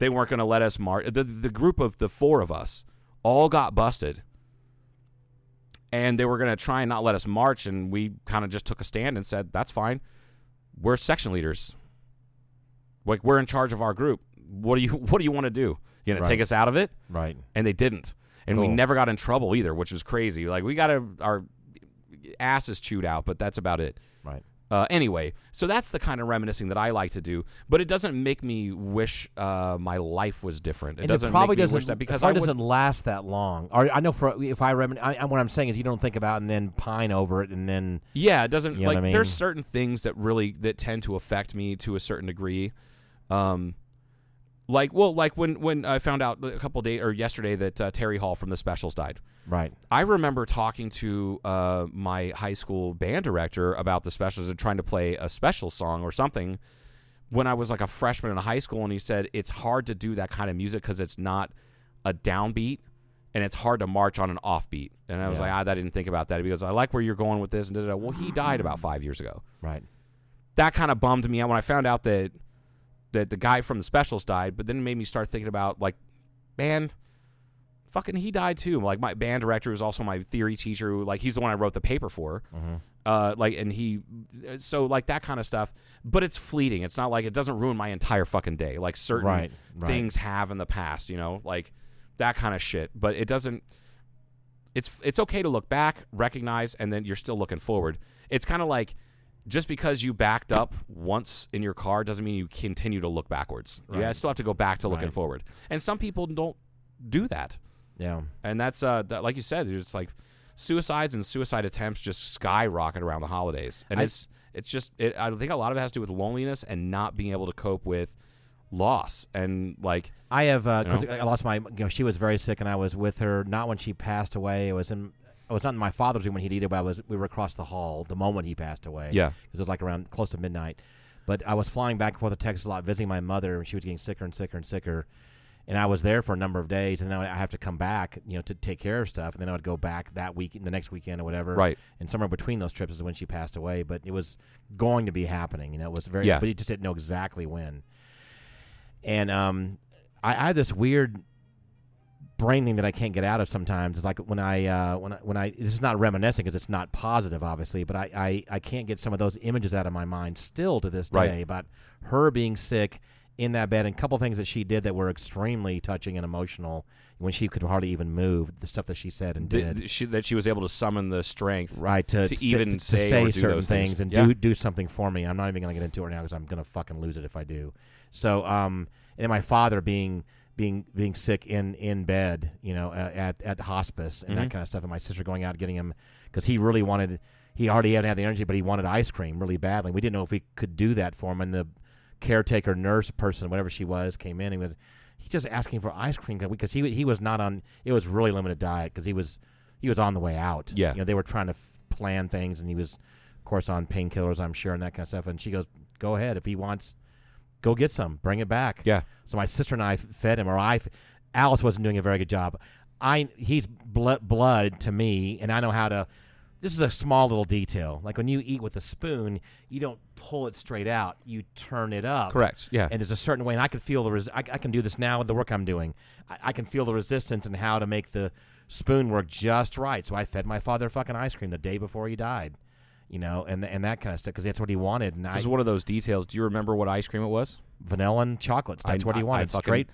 they weren't going to let us march. The, the group of the four of us all got busted, and they were going to try and not let us march. And we kind of just took a stand and said, "That's fine. We're section leaders. Like we're in charge of our group. What do you What do you want to do? You going to take us out of it?" Right. And they didn't. And we never got in trouble either, which was crazy. Like we got our, our asses chewed out, but that's about it. Uh, anyway, so that's the kind of reminiscing that I like to do, but it doesn't make me wish uh, my life was different. It and doesn't it probably make me doesn't wish that because it doesn't last that long. Or I know for if I remin, I, I- what I'm saying is you don't think about and then pine over it and then yeah, it doesn't You know like I mean? there's certain things that really that tend to affect me to a certain degree. Um, like well, like when when I found out a couple days or yesterday that uh, Terry Hall from the Specials died. right. I remember talking to uh, my high school band director about the specials and trying to play a special song or something when I was like a freshman in high school, and he said it's hard to do that kind of music because it's not a downbeat and it's hard to march on an offbeat. And I was Yeah. like, ah, I didn't think about that because I like where you're going with this. And da, da, da. well, he died about five years ago. Right. That kind of bummed me out when I found out that that the guy from the specials died. But then it made me start thinking about like, man, fucking he died too. Like my band director was also my theory teacher. Who, like he's the one I wrote the paper for. Uh, like and he, so like that kind of stuff. But it's fleeting. It's not like it doesn't ruin my entire fucking day. Like certain Right, right. things have in the past. You know, like that kind of shit. But it doesn't. It's it's okay to look back, recognize, and then you're still looking forward. It's kind of like just because you backed up once in your car doesn't mean you continue to look backwards. You Right. still have to go back to looking Right. forward. And some people don't do that. Yeah. And that's uh that, like you said, it's like suicides and suicide attempts just skyrocket around the holidays. And I- it's it's just it, I think a lot of it has to do with loneliness and not being able to cope with loss and like I have. Uh, You know? I lost my. You know, she was very sick, and I was with her. Not when she passed away. It was in. I was not in my father's room when he did it, but I was. We were across the hall the moment he passed away. Yeah. because it was like around close to midnight. But I was flying back and forth to Texas a lot, visiting my mother, and she was getting sicker and sicker and sicker. And I was there for a number of days, and then I have to come back, you know, to take care of stuff. And then I would go back that week, the next weekend or whatever. Right. And somewhere between those trips is when she passed away. But it was going to be happening. You know, it was very. Yeah. But he just didn't know exactly when. And um, I, I have this weird brain thing that I can't get out of sometimes. It's like when I uh, when I, when I this is not reminiscing because it's not positive, obviously, but I, I I can't get some of those images out of my mind still to this day Right. about her being sick in that bed and a couple things that she did that were extremely touching and emotional when she could hardly even move. The stuff that she said and did. she, that she was able to summon the strength Right to, to even to, say say certain things, and Yeah. do do something for me. I'm not even going to get into it now because I'm going to fucking lose it if I do. So, um, and my father being being being sick in in bed, you know, at at hospice and Mm-hmm. that kind of stuff, and my sister going out getting him because he really wanted. he already hadn't had the energy, but he wanted ice cream really badly. We didn't know if we could do that for him. And the caretaker nurse person, whatever she was, came in. He was he's just asking for ice cream because he he was not on. It was really limited diet because he was he was on the way out. Yeah. you know they were trying to f- plan things, and he was of course on painkillers, I'm sure, and that kind of stuff. And she goes, "Go ahead if he wants." Go get some. Bring it back. Yeah. So my sister and I fed him, or I, f- Alice wasn't doing a very good job. I he's blood blood to me, and I know how to. This is a small little detail. Like when you eat with a spoon, you don't pull it straight out. You turn it up. Correct, yeah. And there's a certain way, and I can feel the. Res- I, I can do this now with the work I'm doing. I, I can feel the resistance and how to make the spoon work just right. So I fed my father fucking ice cream the day before he died. You know, and and that kind of stuff because that's what he wanted. And This I, is one of those details. Do you remember what ice cream it was? vanilla and chocolates. That's I- what he I- I wanted. fucking- straight,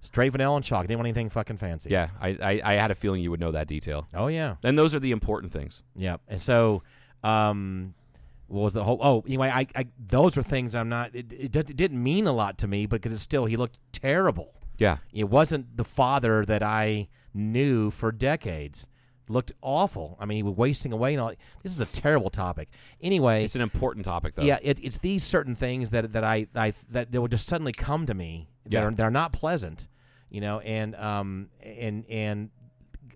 straight vanilla and chocolate. Didn't want anything fucking fancy. Yeah, I, I, I had a feeling you would know that detail. Oh yeah. And those are the important things. Yeah. And so, um, what was the whole? Oh, anyway, I, I those were things I'm not. It, it, it didn't mean a lot to me because it's still he looked terrible. Yeah. It wasn't the father that I knew for decades. Looked awful. I mean, he was wasting away and all. This is a terrible topic. Anyway, It's an important topic, though. yeah, it, it's these certain things that that I, I that they will just suddenly come to me that Yeah. are they're not pleasant, you know, and um and and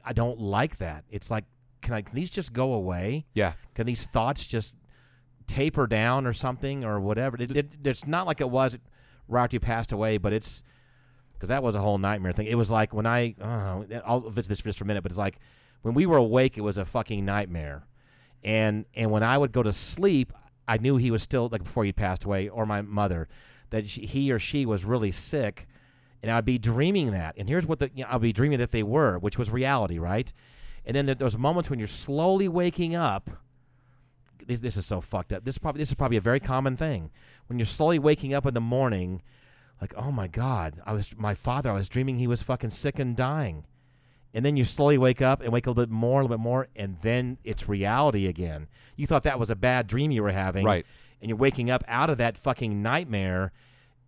I don't like that. It's like can I can these just go away? Yeah. Can these thoughts just taper down or something or whatever? It, it, it's not like it was right after you passed away, but it's because that was a whole nightmare thing. It was like when I, uh, I'll visit this just for a minute, but it's like when we were awake, it was a fucking nightmare, and and when I would go to sleep, I knew he was still like before he passed away, or my mother, that she, he or she was really sick, and I'd be dreaming that. And here's what the you know, I'll be dreaming that they were, which was reality, right? And then there, there's moments when you're slowly waking up. This, this is so fucked up. This probably this is probably a very common thing when you're slowly waking up in the morning, like oh my god, I was my father. I was dreaming he was fucking sick and dying, and then you slowly wake up and wake a little bit more, a little bit more, and then it's reality again. You thought that was a bad dream you were having, Right. And you're waking up out of that fucking nightmare,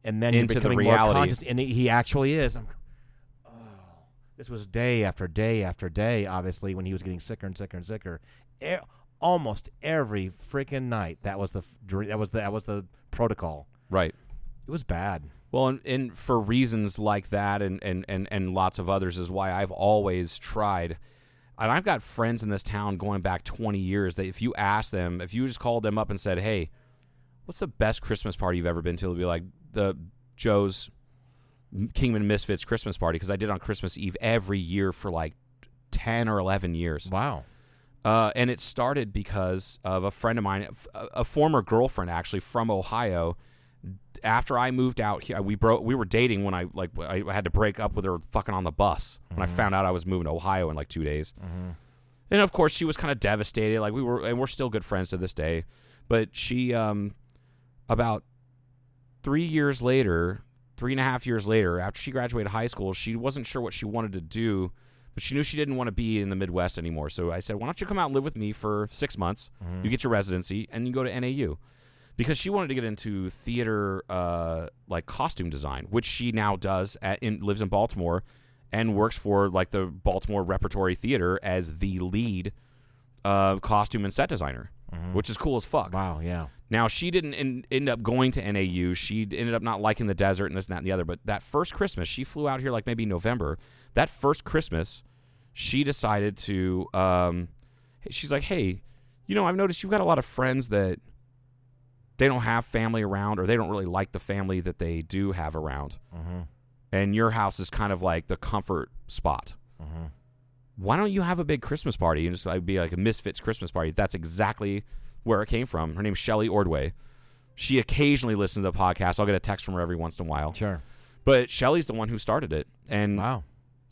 and then Into you're the becoming more reality. conscious. And he- actually is. I'm, oh, this was day after day after day. Obviously, when he was getting sicker and sicker and sicker, e- almost every freaking night. That was the that was the, that was the protocol. Right. It was bad. Well, and, and for reasons like that and, and, and, and lots of others is why I've always tried. And I've got friends in this town going back 20 years that if you ask them, if you just called them up and said, hey, what's the best Christmas party you've ever been to? They'll be like, the Joe's Kingman Misfits Christmas party because I did on Christmas Eve every year for like 10 or 11 years. Wow. Uh, and it started because of a friend of mine, a, a former girlfriend actually from Ohio. After I moved out here, we broke. We were dating when I like I had to break up with her fucking on the bus when I mm-hmm. found out I was moving to Ohio in like two days. Mm-hmm. And of course, she was kind of devastated. Like we were, and we're still good friends to this day. But she, um, about three years later, three and a half years later, after she graduated high school, she wasn't sure what she wanted to do, but she knew she didn't want to be in the Midwest anymore. So I said, "Why don't you come out and live with me for six months? Mm-hmm. You get your residency, and you go to NAU." Because she wanted to get into theater, uh, like costume design, which she now does. At, in lives in Baltimore, and works for like the Baltimore Repertory Theater as the lead uh, costume and set designer, which is cool as fuck. Wow. Yeah. Now she didn't en- end up going to NAU. She ended up not liking the desert and this and that and the other. But that first Christmas, she flew out here like maybe November. That first Christmas, she decided to. Um, she's like, "Hey, you know, I've noticed you've got a lot of friends that they don't have family around, or they don't really like the family that they do have around, and your house is kind of like the comfort spot." Why don't you have a big Christmas party and just like be like a Misfits Christmas party? That's exactly where it came from. Her name's Shelly Ordway. She occasionally listens to the podcast. I'll get a text from her every once in a while. Sure. But Shelly's the one who started it, and Wow.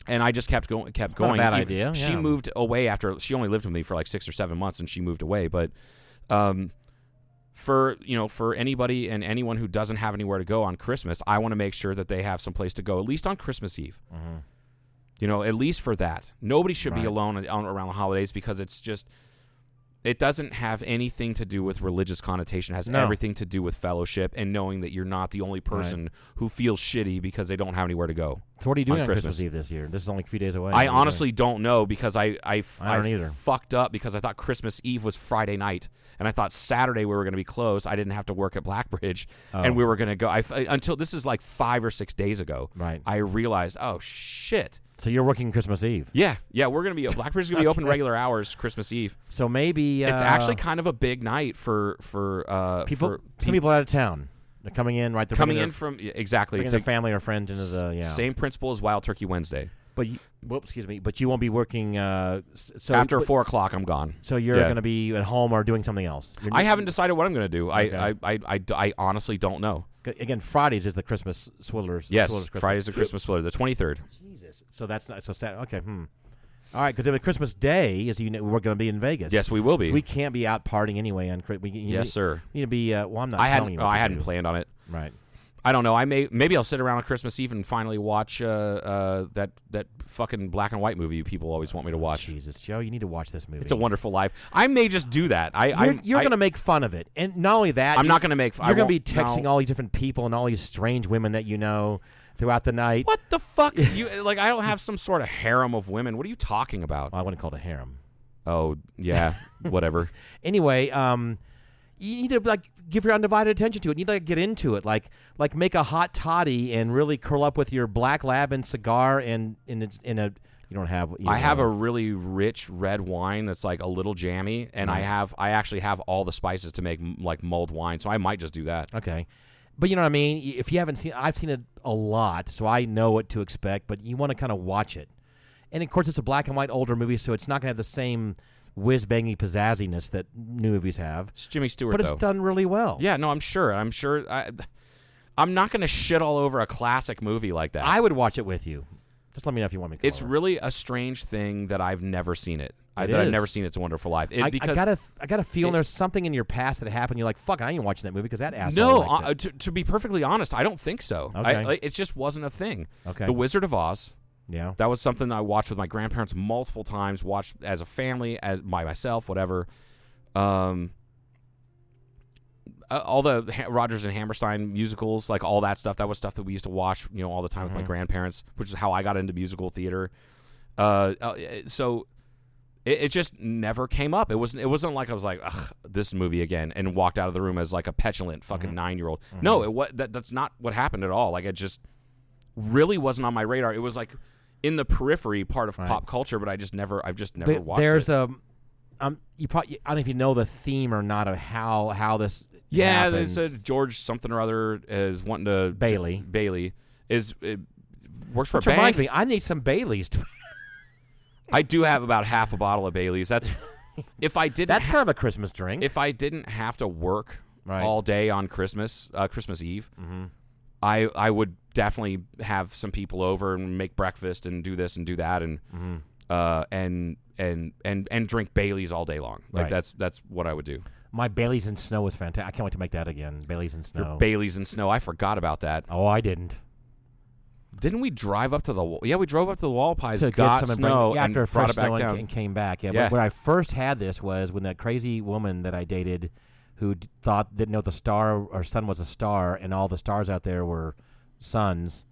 and I just kept going, kept going. bad Even- idea, She moved away after she only lived with me for like six or seven months, and she moved away. But um, for you know, for anybody and anyone who doesn't have anywhere to go on Christmas, I want to make sure that they have some place to go at least on Christmas Eve. Mm-hmm. You know, at least for that. Nobody should be alone on, on- around the holidays because it's just It doesn't have anything to do with religious connotation. It has No. everything to do with fellowship and knowing that you're not the only person who feels shitty because they don't have anywhere to go. So what are you doing on on Christmas. Christmas. Eve this year? This is only a few days away. I honestly don't know because I don't I either. fucked up because I thought Christmas Eve was Friday night and I thought Saturday we were going to be closed. I didn't have to work at Blackbridge and we were going to go. I, until this is like five or six days ago. Right. I realized, oh shit. So you're working Christmas Eve. Yeah, yeah, we're gonna be Blackbridge is gonna be open regular hours Christmas Eve. So maybe uh, It's actually kind of a big night for for uh, people. for some people out of town. They're coming in right. They're coming in their, from exactly. bringing their a- family or friends into the yeah. Same principle as Wild Turkey Wednesday. But you, whoops, excuse me. But you won't be working. Uh, so After but- four o'clock, I'm gone. So you're Yeah. going to be at home or doing something else. You're I haven't decided what I'm going to do. I, Okay. I, I, I, I honestly don't know. again. Fridays is the Christmas Swillers. Yes, Swillers Christmas. Friday's the Christmas spoiler, the 23rd. Jesus. So that's not so sad. Okay. Hmm. All right, because Christmas Day is you know we're going to be in Vegas. Yes, we will be. So we can't be out partying anyway on we, yes, need, sir. We need to be. Uh, well, I'm not. I telling hadn't. you oh, I hadn't do. planned on it. Right. I don't know. I may maybe I'll sit around on Christmas Eve and finally watch uh, uh, that that fucking black and white movie people always want me to watch. Jesus, Joe, you need to watch this movie. It's a Wonderful Life. I may just do that. I You're, you're I- to make fun of it, and not only that, I'm you- not gonna make- I You're going to be texting no. all these different people and all these strange women that you know throughout the night. What the fuck? you like? I don't have some sort of harem of women. What are you talking about? Well, I wouldn't call it a harem. Oh yeah, whatever. Anyway, um, you need to like give your undivided attention to it. You need to like, get into it, like like make a hot toddy and really curl up with your black lab and cigar and in in a. You don't have. You I have a really rich red wine that's like a little jammy, and I have I actually have all the spices to make m- like mulled wine, so I might just do that. Okay. But you know what I mean? If you haven't seen I've seen it a lot, so I know what to expect, but you want to kind of watch it. And of course it's a black and white older movie, so it's not going to have the same whiz bangy pizzazziness that new movies have. It's Jimmy Stewart But it's though. done really well. Yeah, no, I'm sure. I'm sure. I, I'm not going to shit all over a classic movie like that. I would watch it with you. Just let me know if you want me to. it's her. really a strange thing that I've never seen it. I, It that I've never seen It's a Wonderful Life. It, I, because I gotta, I gotta feel it- there's something in your past that happened. You're like, fuck, I ain't watching that movie because that asshole. no, uh, to, to be perfectly honest, I don't think so. I- Okay. like, it just wasn't a thing. Okay. The Wizard of Oz. Yeah. That was something I watched with my grandparents multiple times. Watched as a family, as by myself, whatever. Um, all the ha- Rodgers and Hammerstein musicals, like all that stuff. That was stuff that we used to watch, you know, all the time with my grandparents, which is how I got into musical theater. Uh, uh, so it, it just never came up. It wasn't. It wasn't like I was like, Ugh, this movie again, and walked out of the room as like a petulant fucking nine year old. No, it what that, that's not what happened at all. Like it just really wasn't on my radar. It was like in the periphery part of Right. pop culture, but I just never, I've just never There- watched there's it. a, um, you probably, I don't know if you know the theme or not of how how this. yeah, happens. there's a George something or other is wanting to Bailey. Bailey is it works for Which a bank. reminds me, I need some Baileys. To, I do have about half a bottle of Bailey's. That's if I didn't. that's ha- kind of a Christmas drink. if I didn't have to work Right. all day on Christmas, uh, Christmas Eve, I I would definitely have some people over and make breakfast and do this and do that and uh, and and and and drink Bailey's all day long. Like Right. that's that's what I would do. My Bailey's and Snow is fantastic. I can't wait to make that again. Bailey's and Your Snow. Bailey's and snow. I forgot about that. oh, I didn't. Didn't we drive up to the? wa- Yeah, we drove up to the Walpies, to got get some and snow, and after brought fresh it back and, down. and came back. Yeah, Yeah. But when I first had this was when that crazy woman that I dated, who d- thought didn't know the star or sun was a star, and all the stars out there were suns,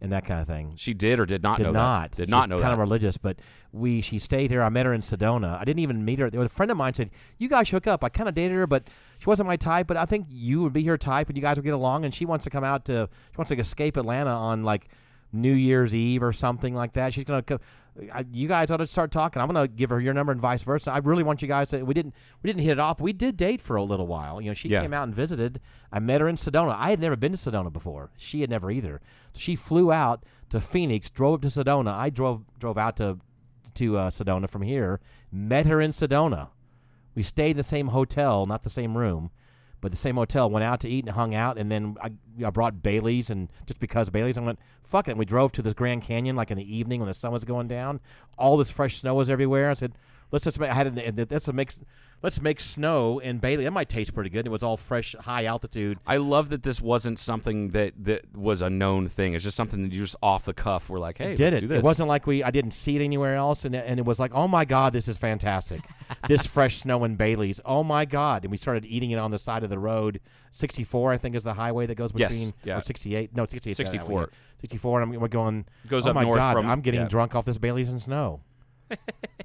and that kind of thing. She did or did not did know not. that. Did She's not know kind that. of religious, but we she stayed here. I met her in Sedona. I didn't even meet her. There was a friend of mine said, "You guys hook up." I kind of dated her, but she wasn't my type. But I think you would be her type, and you guys would get along. And she wants to come out to she wants to escape Atlanta on like New Year's Eve or something like that. She's gonna. Co- I, you guys ought to start talking. I'm gonna give her your number and vice versa. I really want you guys to. We didn't. We didn't hit it off. We did date for a little while. You know, she Yeah. came out and visited. I met her in Sedona. I had never been to Sedona before. She had never either. She flew out to Phoenix, drove up to Sedona. I drove drove out to to uh, Sedona from here. Met her in Sedona. We stayed in the same hotel, not the same room, but the same hotel. Went out to eat and hung out, and then I, I brought Bailey's, and just because Bailey's, I went fuck it. And we drove to this Grand Canyon like in the evening when the sun was going down. All this fresh snow was everywhere. I said, Let's just make, I had it, let's make let's make snow in Bailey. That might taste pretty good. It was all fresh, high altitude. I love that this wasn't something that that was a known thing. It's just something that you just off the cuff were like, hey, did let's it? do this. It wasn't like we I didn't see it anywhere else, and it- and it was like, oh my god, this is fantastic. this fresh snow in Bailey's. Oh my god! And we started eating it on the side of the road. Sixty four, I think, is the highway that goes Yes, between. yeah. Or sixty eight. No, sixty eight. 64. Sixty four. And I'm, we're going. Goes oh up my north god! from- I'm getting yeah. drunk off this Bailey's in snow.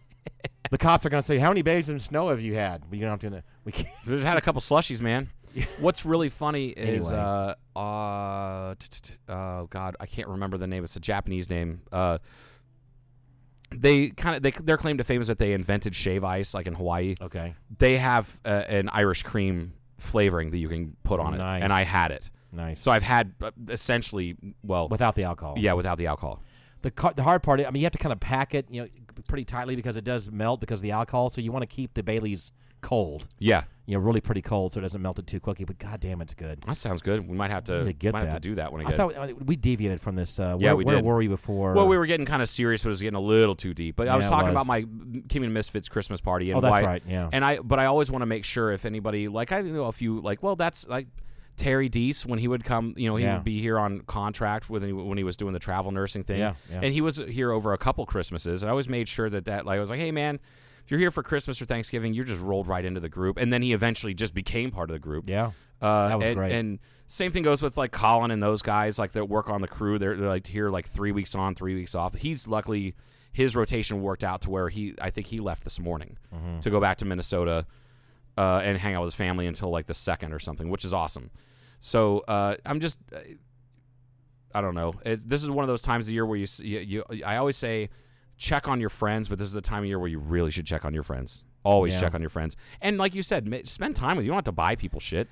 the cops are going to say, "How many Baileys in snow have you had?" We don't have to. We can't. So just had a couple slushies, man. What's really funny is uh uh oh god, I can't remember the name. It's a Japanese name. Uh they kind of they their claim to fame is that they invented shave ice like in Hawaii. Okay. They have uh, an Irish cream flavoring that you can put on Nice. it and I had it. Nice. So I've had essentially well Without the alcohol. yeah, without the alcohol. The car, the hard part, I mean, you have to kind of pack it, you know, pretty tightly because it does melt because of the alcohol. So you want to keep the Bailey's cold, Yeah. you know, really pretty cold, so it doesn't melt it too quickly. But goddamn, it's good. That sounds good. We might have to get might that. have to do that when I I thought uh, we deviated from this. Uh, Yeah, where, we where did. were we before? Well, we were getting kind of serious, but it was getting a little too deep. But I was talking was. about my King and Misfits Christmas party. And Oh, that's why, right, yeah. And I, but I always want to make sure if anybody, like I know a few, like well, that's like Terry Deese when he would come. You know, he Yeah. would be here on contract with when he was doing the travel nursing thing. Yeah, yeah. And he was here over a couple Christmases. And I always made sure that that like I was like, hey man. If you're here for Christmas or Thanksgiving, you're just rolled right into the group, and then he eventually just became part of the group. Yeah. Uh, That was and, great. And same thing goes with like Colin and those guys, like that work on the crew. They're, they're like here like three weeks on, three weeks off. He's luckily his rotation worked out to where he, I think he left this morning Mm-hmm. to go back to Minnesota uh, and hang out with his family until like the second or something, which is awesome. So uh, I'm just, uh, I don't know. It, this is one of those times of year where you, you, you, I always say, check on your friends, but this is the time of year where you really should check on your friends. Always Yeah. check on your friends, and like you said, spend time with. You don't have to buy people shit.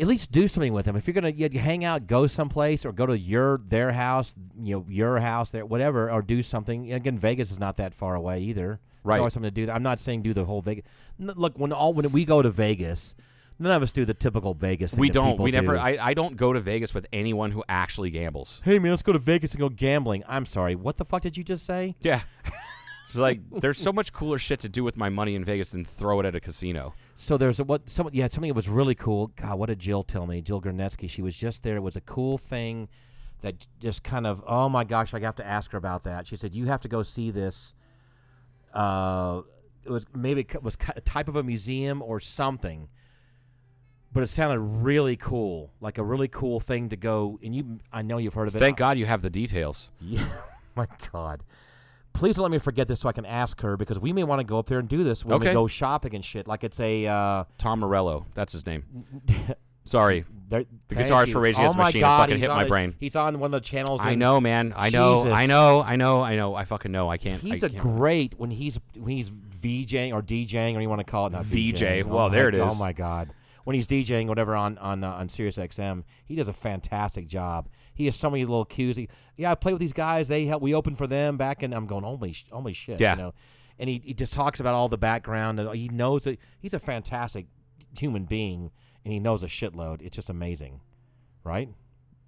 At least do something with them. If you're gonna you, you hang out, go someplace, or go to your their house, you know, your house, there, whatever, or do something. Again, Vegas is not that far away either. Right. There's always something to do. I'm not saying do the whole Vegas. Look, when all when we go to Vegas, none of us do the typical Vegas. Thing We that don't. people We never. do. I, I don't go to Vegas with anyone who actually gambles. hey man, let's go to Vegas and go gambling. I'm sorry. What the fuck did you just say? Yeah. It's like there's so much cooler shit to do with my money in Vegas than throw it at a casino. So there's a, what some yeah something that was really cool. God, what did Jill tell me? Jill Gernetsky. She was just there. It was a cool thing that just kind of oh my gosh, I have to ask her about that. She said you have to go see this. Uh, was maybe it was a type of a museum or something, but it sounded really cool, like a really cool thing to go. And you, I know you've heard of it. Thank God you have the details. Yeah, my God. Please don't let me forget this so I can ask her because we may want to go up there and do this when we Okay. go shopping and shit. Like it's a uh, Tom Morello, that's his name. Sorry. There- The guitarist you. for Rage Against oh the Machine God, fucking hit my the- brain. He's on one of the channels. I know, man. I know. Jesus. I know. I know. I know. I fucking know. I can't. He's I a can't. great when he's when he's VJing or DJing or you want to call it not VJ. DJing. Oh Well, there it Oh my God. When he's DJing whatever on on uh, on Sirius XM, he does a fantastic job. He has so many little cues. He, yeah, I play with these guys. They help. We open for them back, and I'm going holy sh- holy shit. Yeah. You know, and he, he just talks about all the background and he knows that he's a fantastic human being and he knows a shitload. It's just amazing, right?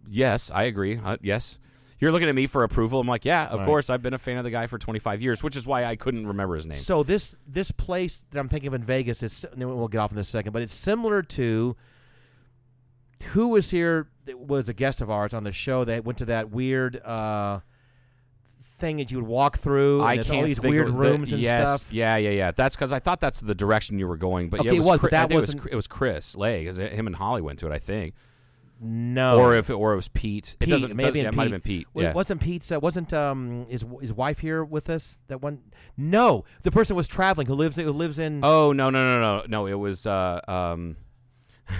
Yes, I agree. Uh, yes. You're looking at me for approval. I'm like, yeah, of Right. course. I've been a fan of the guy for 25 years, which is why I couldn't remember his name. So this this place that I'm thinking of in Vegas is and we'll get off in a second, but it's similar to who was here that was a guest of ours on the show that went to that weird uh, thing that you would walk through. And I can't all these weird of the- rooms and yes, stuff. Yeah, yeah, yeah. That's because I thought that's the direction you were going. But yeah, it was, it was, Chris, but that I think it was, it was Chris Lay. 'cause Him and Holly went to it, I think. No, Or if it, or it was Pete. It Pete, doesn't. maybe doesn't- in yeah, it might have been Pete. Well, Yeah. Wasn't Pete's? Uh, wasn't um his his wife here with us? That one? No, the person was traveling who lives who lives in. Oh no no no no no! It was uh, um,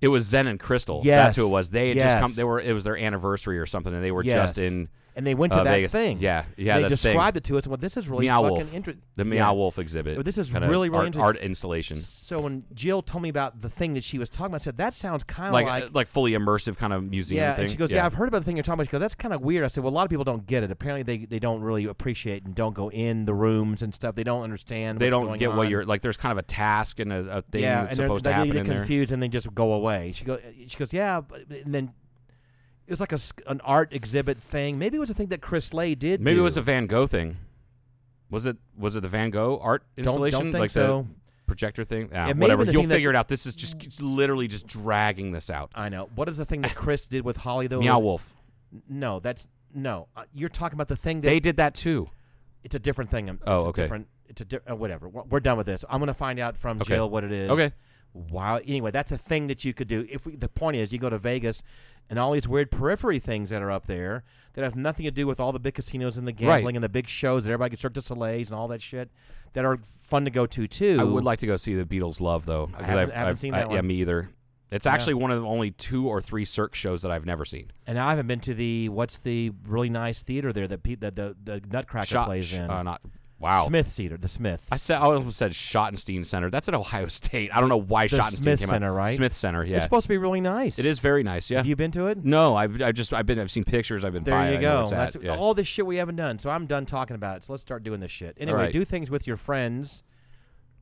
it was Zen and Crystal. Yes. that's who it was. They had just come. They were. It was their anniversary or something, and they were just in and they went to uh, that Vegas. thing. Yeah, yeah. They that thing. described it to us, and well, this is really Meow fucking interesting. the Meow Wolf exhibit. Well, this is really, really art, interesting. art installation, So when Jill told me about the thing that she was talking about, I said that sounds kind of like like, like, like fully immersive kind of museum yeah. thing. And she goes, yeah. I've heard about the thing you're talking about. She goes, that's kind of weird. I said, well, a lot of people don't get it. Apparently, they, they don't really appreciate and don't go in the rooms and stuff. They don't understand. They don't get what you're like. There's kind of a task and a, a thing yeah, that's and supposed they to happen get in there. confused and they just go away. She goes, she goes, yeah, and then it was like a an art exhibit thing. Maybe it was a thing that Chris Lay did. Maybe do. it was a Van Gogh thing. Was it was it the Van Gogh art Don't- installation? don't think like so. projector thing? Ah, It whatever. You'll figure it out. This is just it's literally just dragging this out. I know. What is the thing that Chris did with Holly though? Meow Was- Wolf. No, that's no. Uh, you're talking about the thing that They did that too. it's a different thing. Oh, it's a okay. Different. It's a di- uh, whatever. We're done with this. I'm going to find out from Okay. Jill what it is. Okay. Wow. Anyway, that's a thing that you could do. If we, the point is, you go to Vegas, and all these weird periphery things that are up there that have nothing to do with all the big casinos and the gambling Right. and the big shows that everybody gets Cirque du Soleil's and all that shit that are fun to go to too. I would like to go see the Beatles Love though. because haven't- I've- haven't I've- seen I- that Yeah, one. me either. It's actually one of the only two or three Cirque shows that I've never seen. And I haven't been to the what's the really nice theater there that pe- that the the Nutcracker Shot, plays in. uh, not wow. Smith Theater, the Smiths. I said I almost said Schottenstein Center. That's at Ohio State. I don't know why The Schottenstein Smith came Center, out. right? Smith Center. Yeah, It's supposed to be really nice. it is very nice. Yeah. Have you been to it? no, I've I've just I've been I've seen pictures. I've been There by it, you I know go. it's at, That's yeah. all this shit we haven't done. So I'm done talking about it. So let's start doing this shit. Anyway, right. do things with your friends.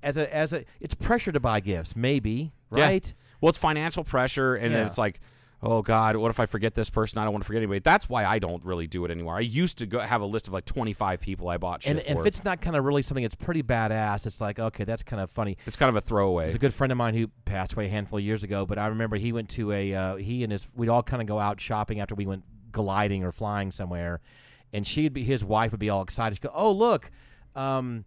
As a as a, it's pressure to buy gifts, maybe, Yeah. right? Well, it's financial pressure, and then Yeah. it's like, oh God, what if I forget this person? I don't want to forget anybody. That's why I don't really do it anymore. I used to go have a list of like twenty five people I bought shit And, and if it's not kind of really something that's pretty badass, it's like okay, that's kind of funny. it's kind of a throwaway. There's a good friend of mine who passed away a handful of years ago, but I remember he went to a uh, he and his we'd all kind of go out shopping after we went gliding or flying somewhere, and she'd be his wife would be all excited. She'd go, "Oh look, um,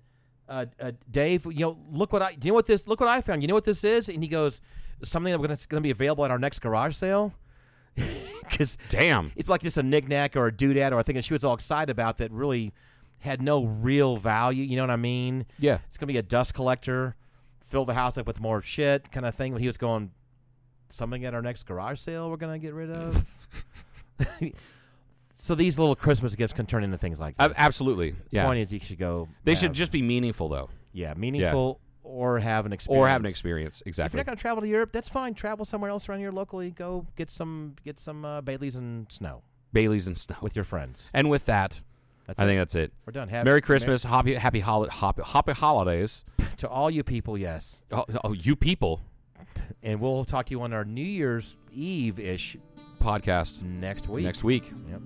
uh, uh, Dave, you know, look what I do you know what this look what I found. You know what this is?" And he goes, "Something that's going to be available at our next garage sale." Because Damn. it's like just a knickknack or a doodad or a thing that she was all excited about that really had no real value. You know what I mean? Yeah. It's gonna be a dust collector, fill the house up with more shit, kind of thing. But he was going something at our next garage sale we're gonna get rid of. so these little Christmas gifts can turn into things like Ab- this. absolutely. The Yeah. point is, you should go. They have- should just be meaningful though, yeah meaningful or have an experience or have an experience. Exactly. If you're not going to travel to Europe, that's fine. Travel somewhere else around here locally. Go get some get some uh, Baileys and snow Bailey's and snow. with your friends. and with that, That's I it. think that's it. we're done. Merry Christmas, happy happy holi- happy, happy holidays. to all you people. Yes, Oh, oh, you people and we'll talk to you on our New Year's Eve ish podcast next week. next week. Yep.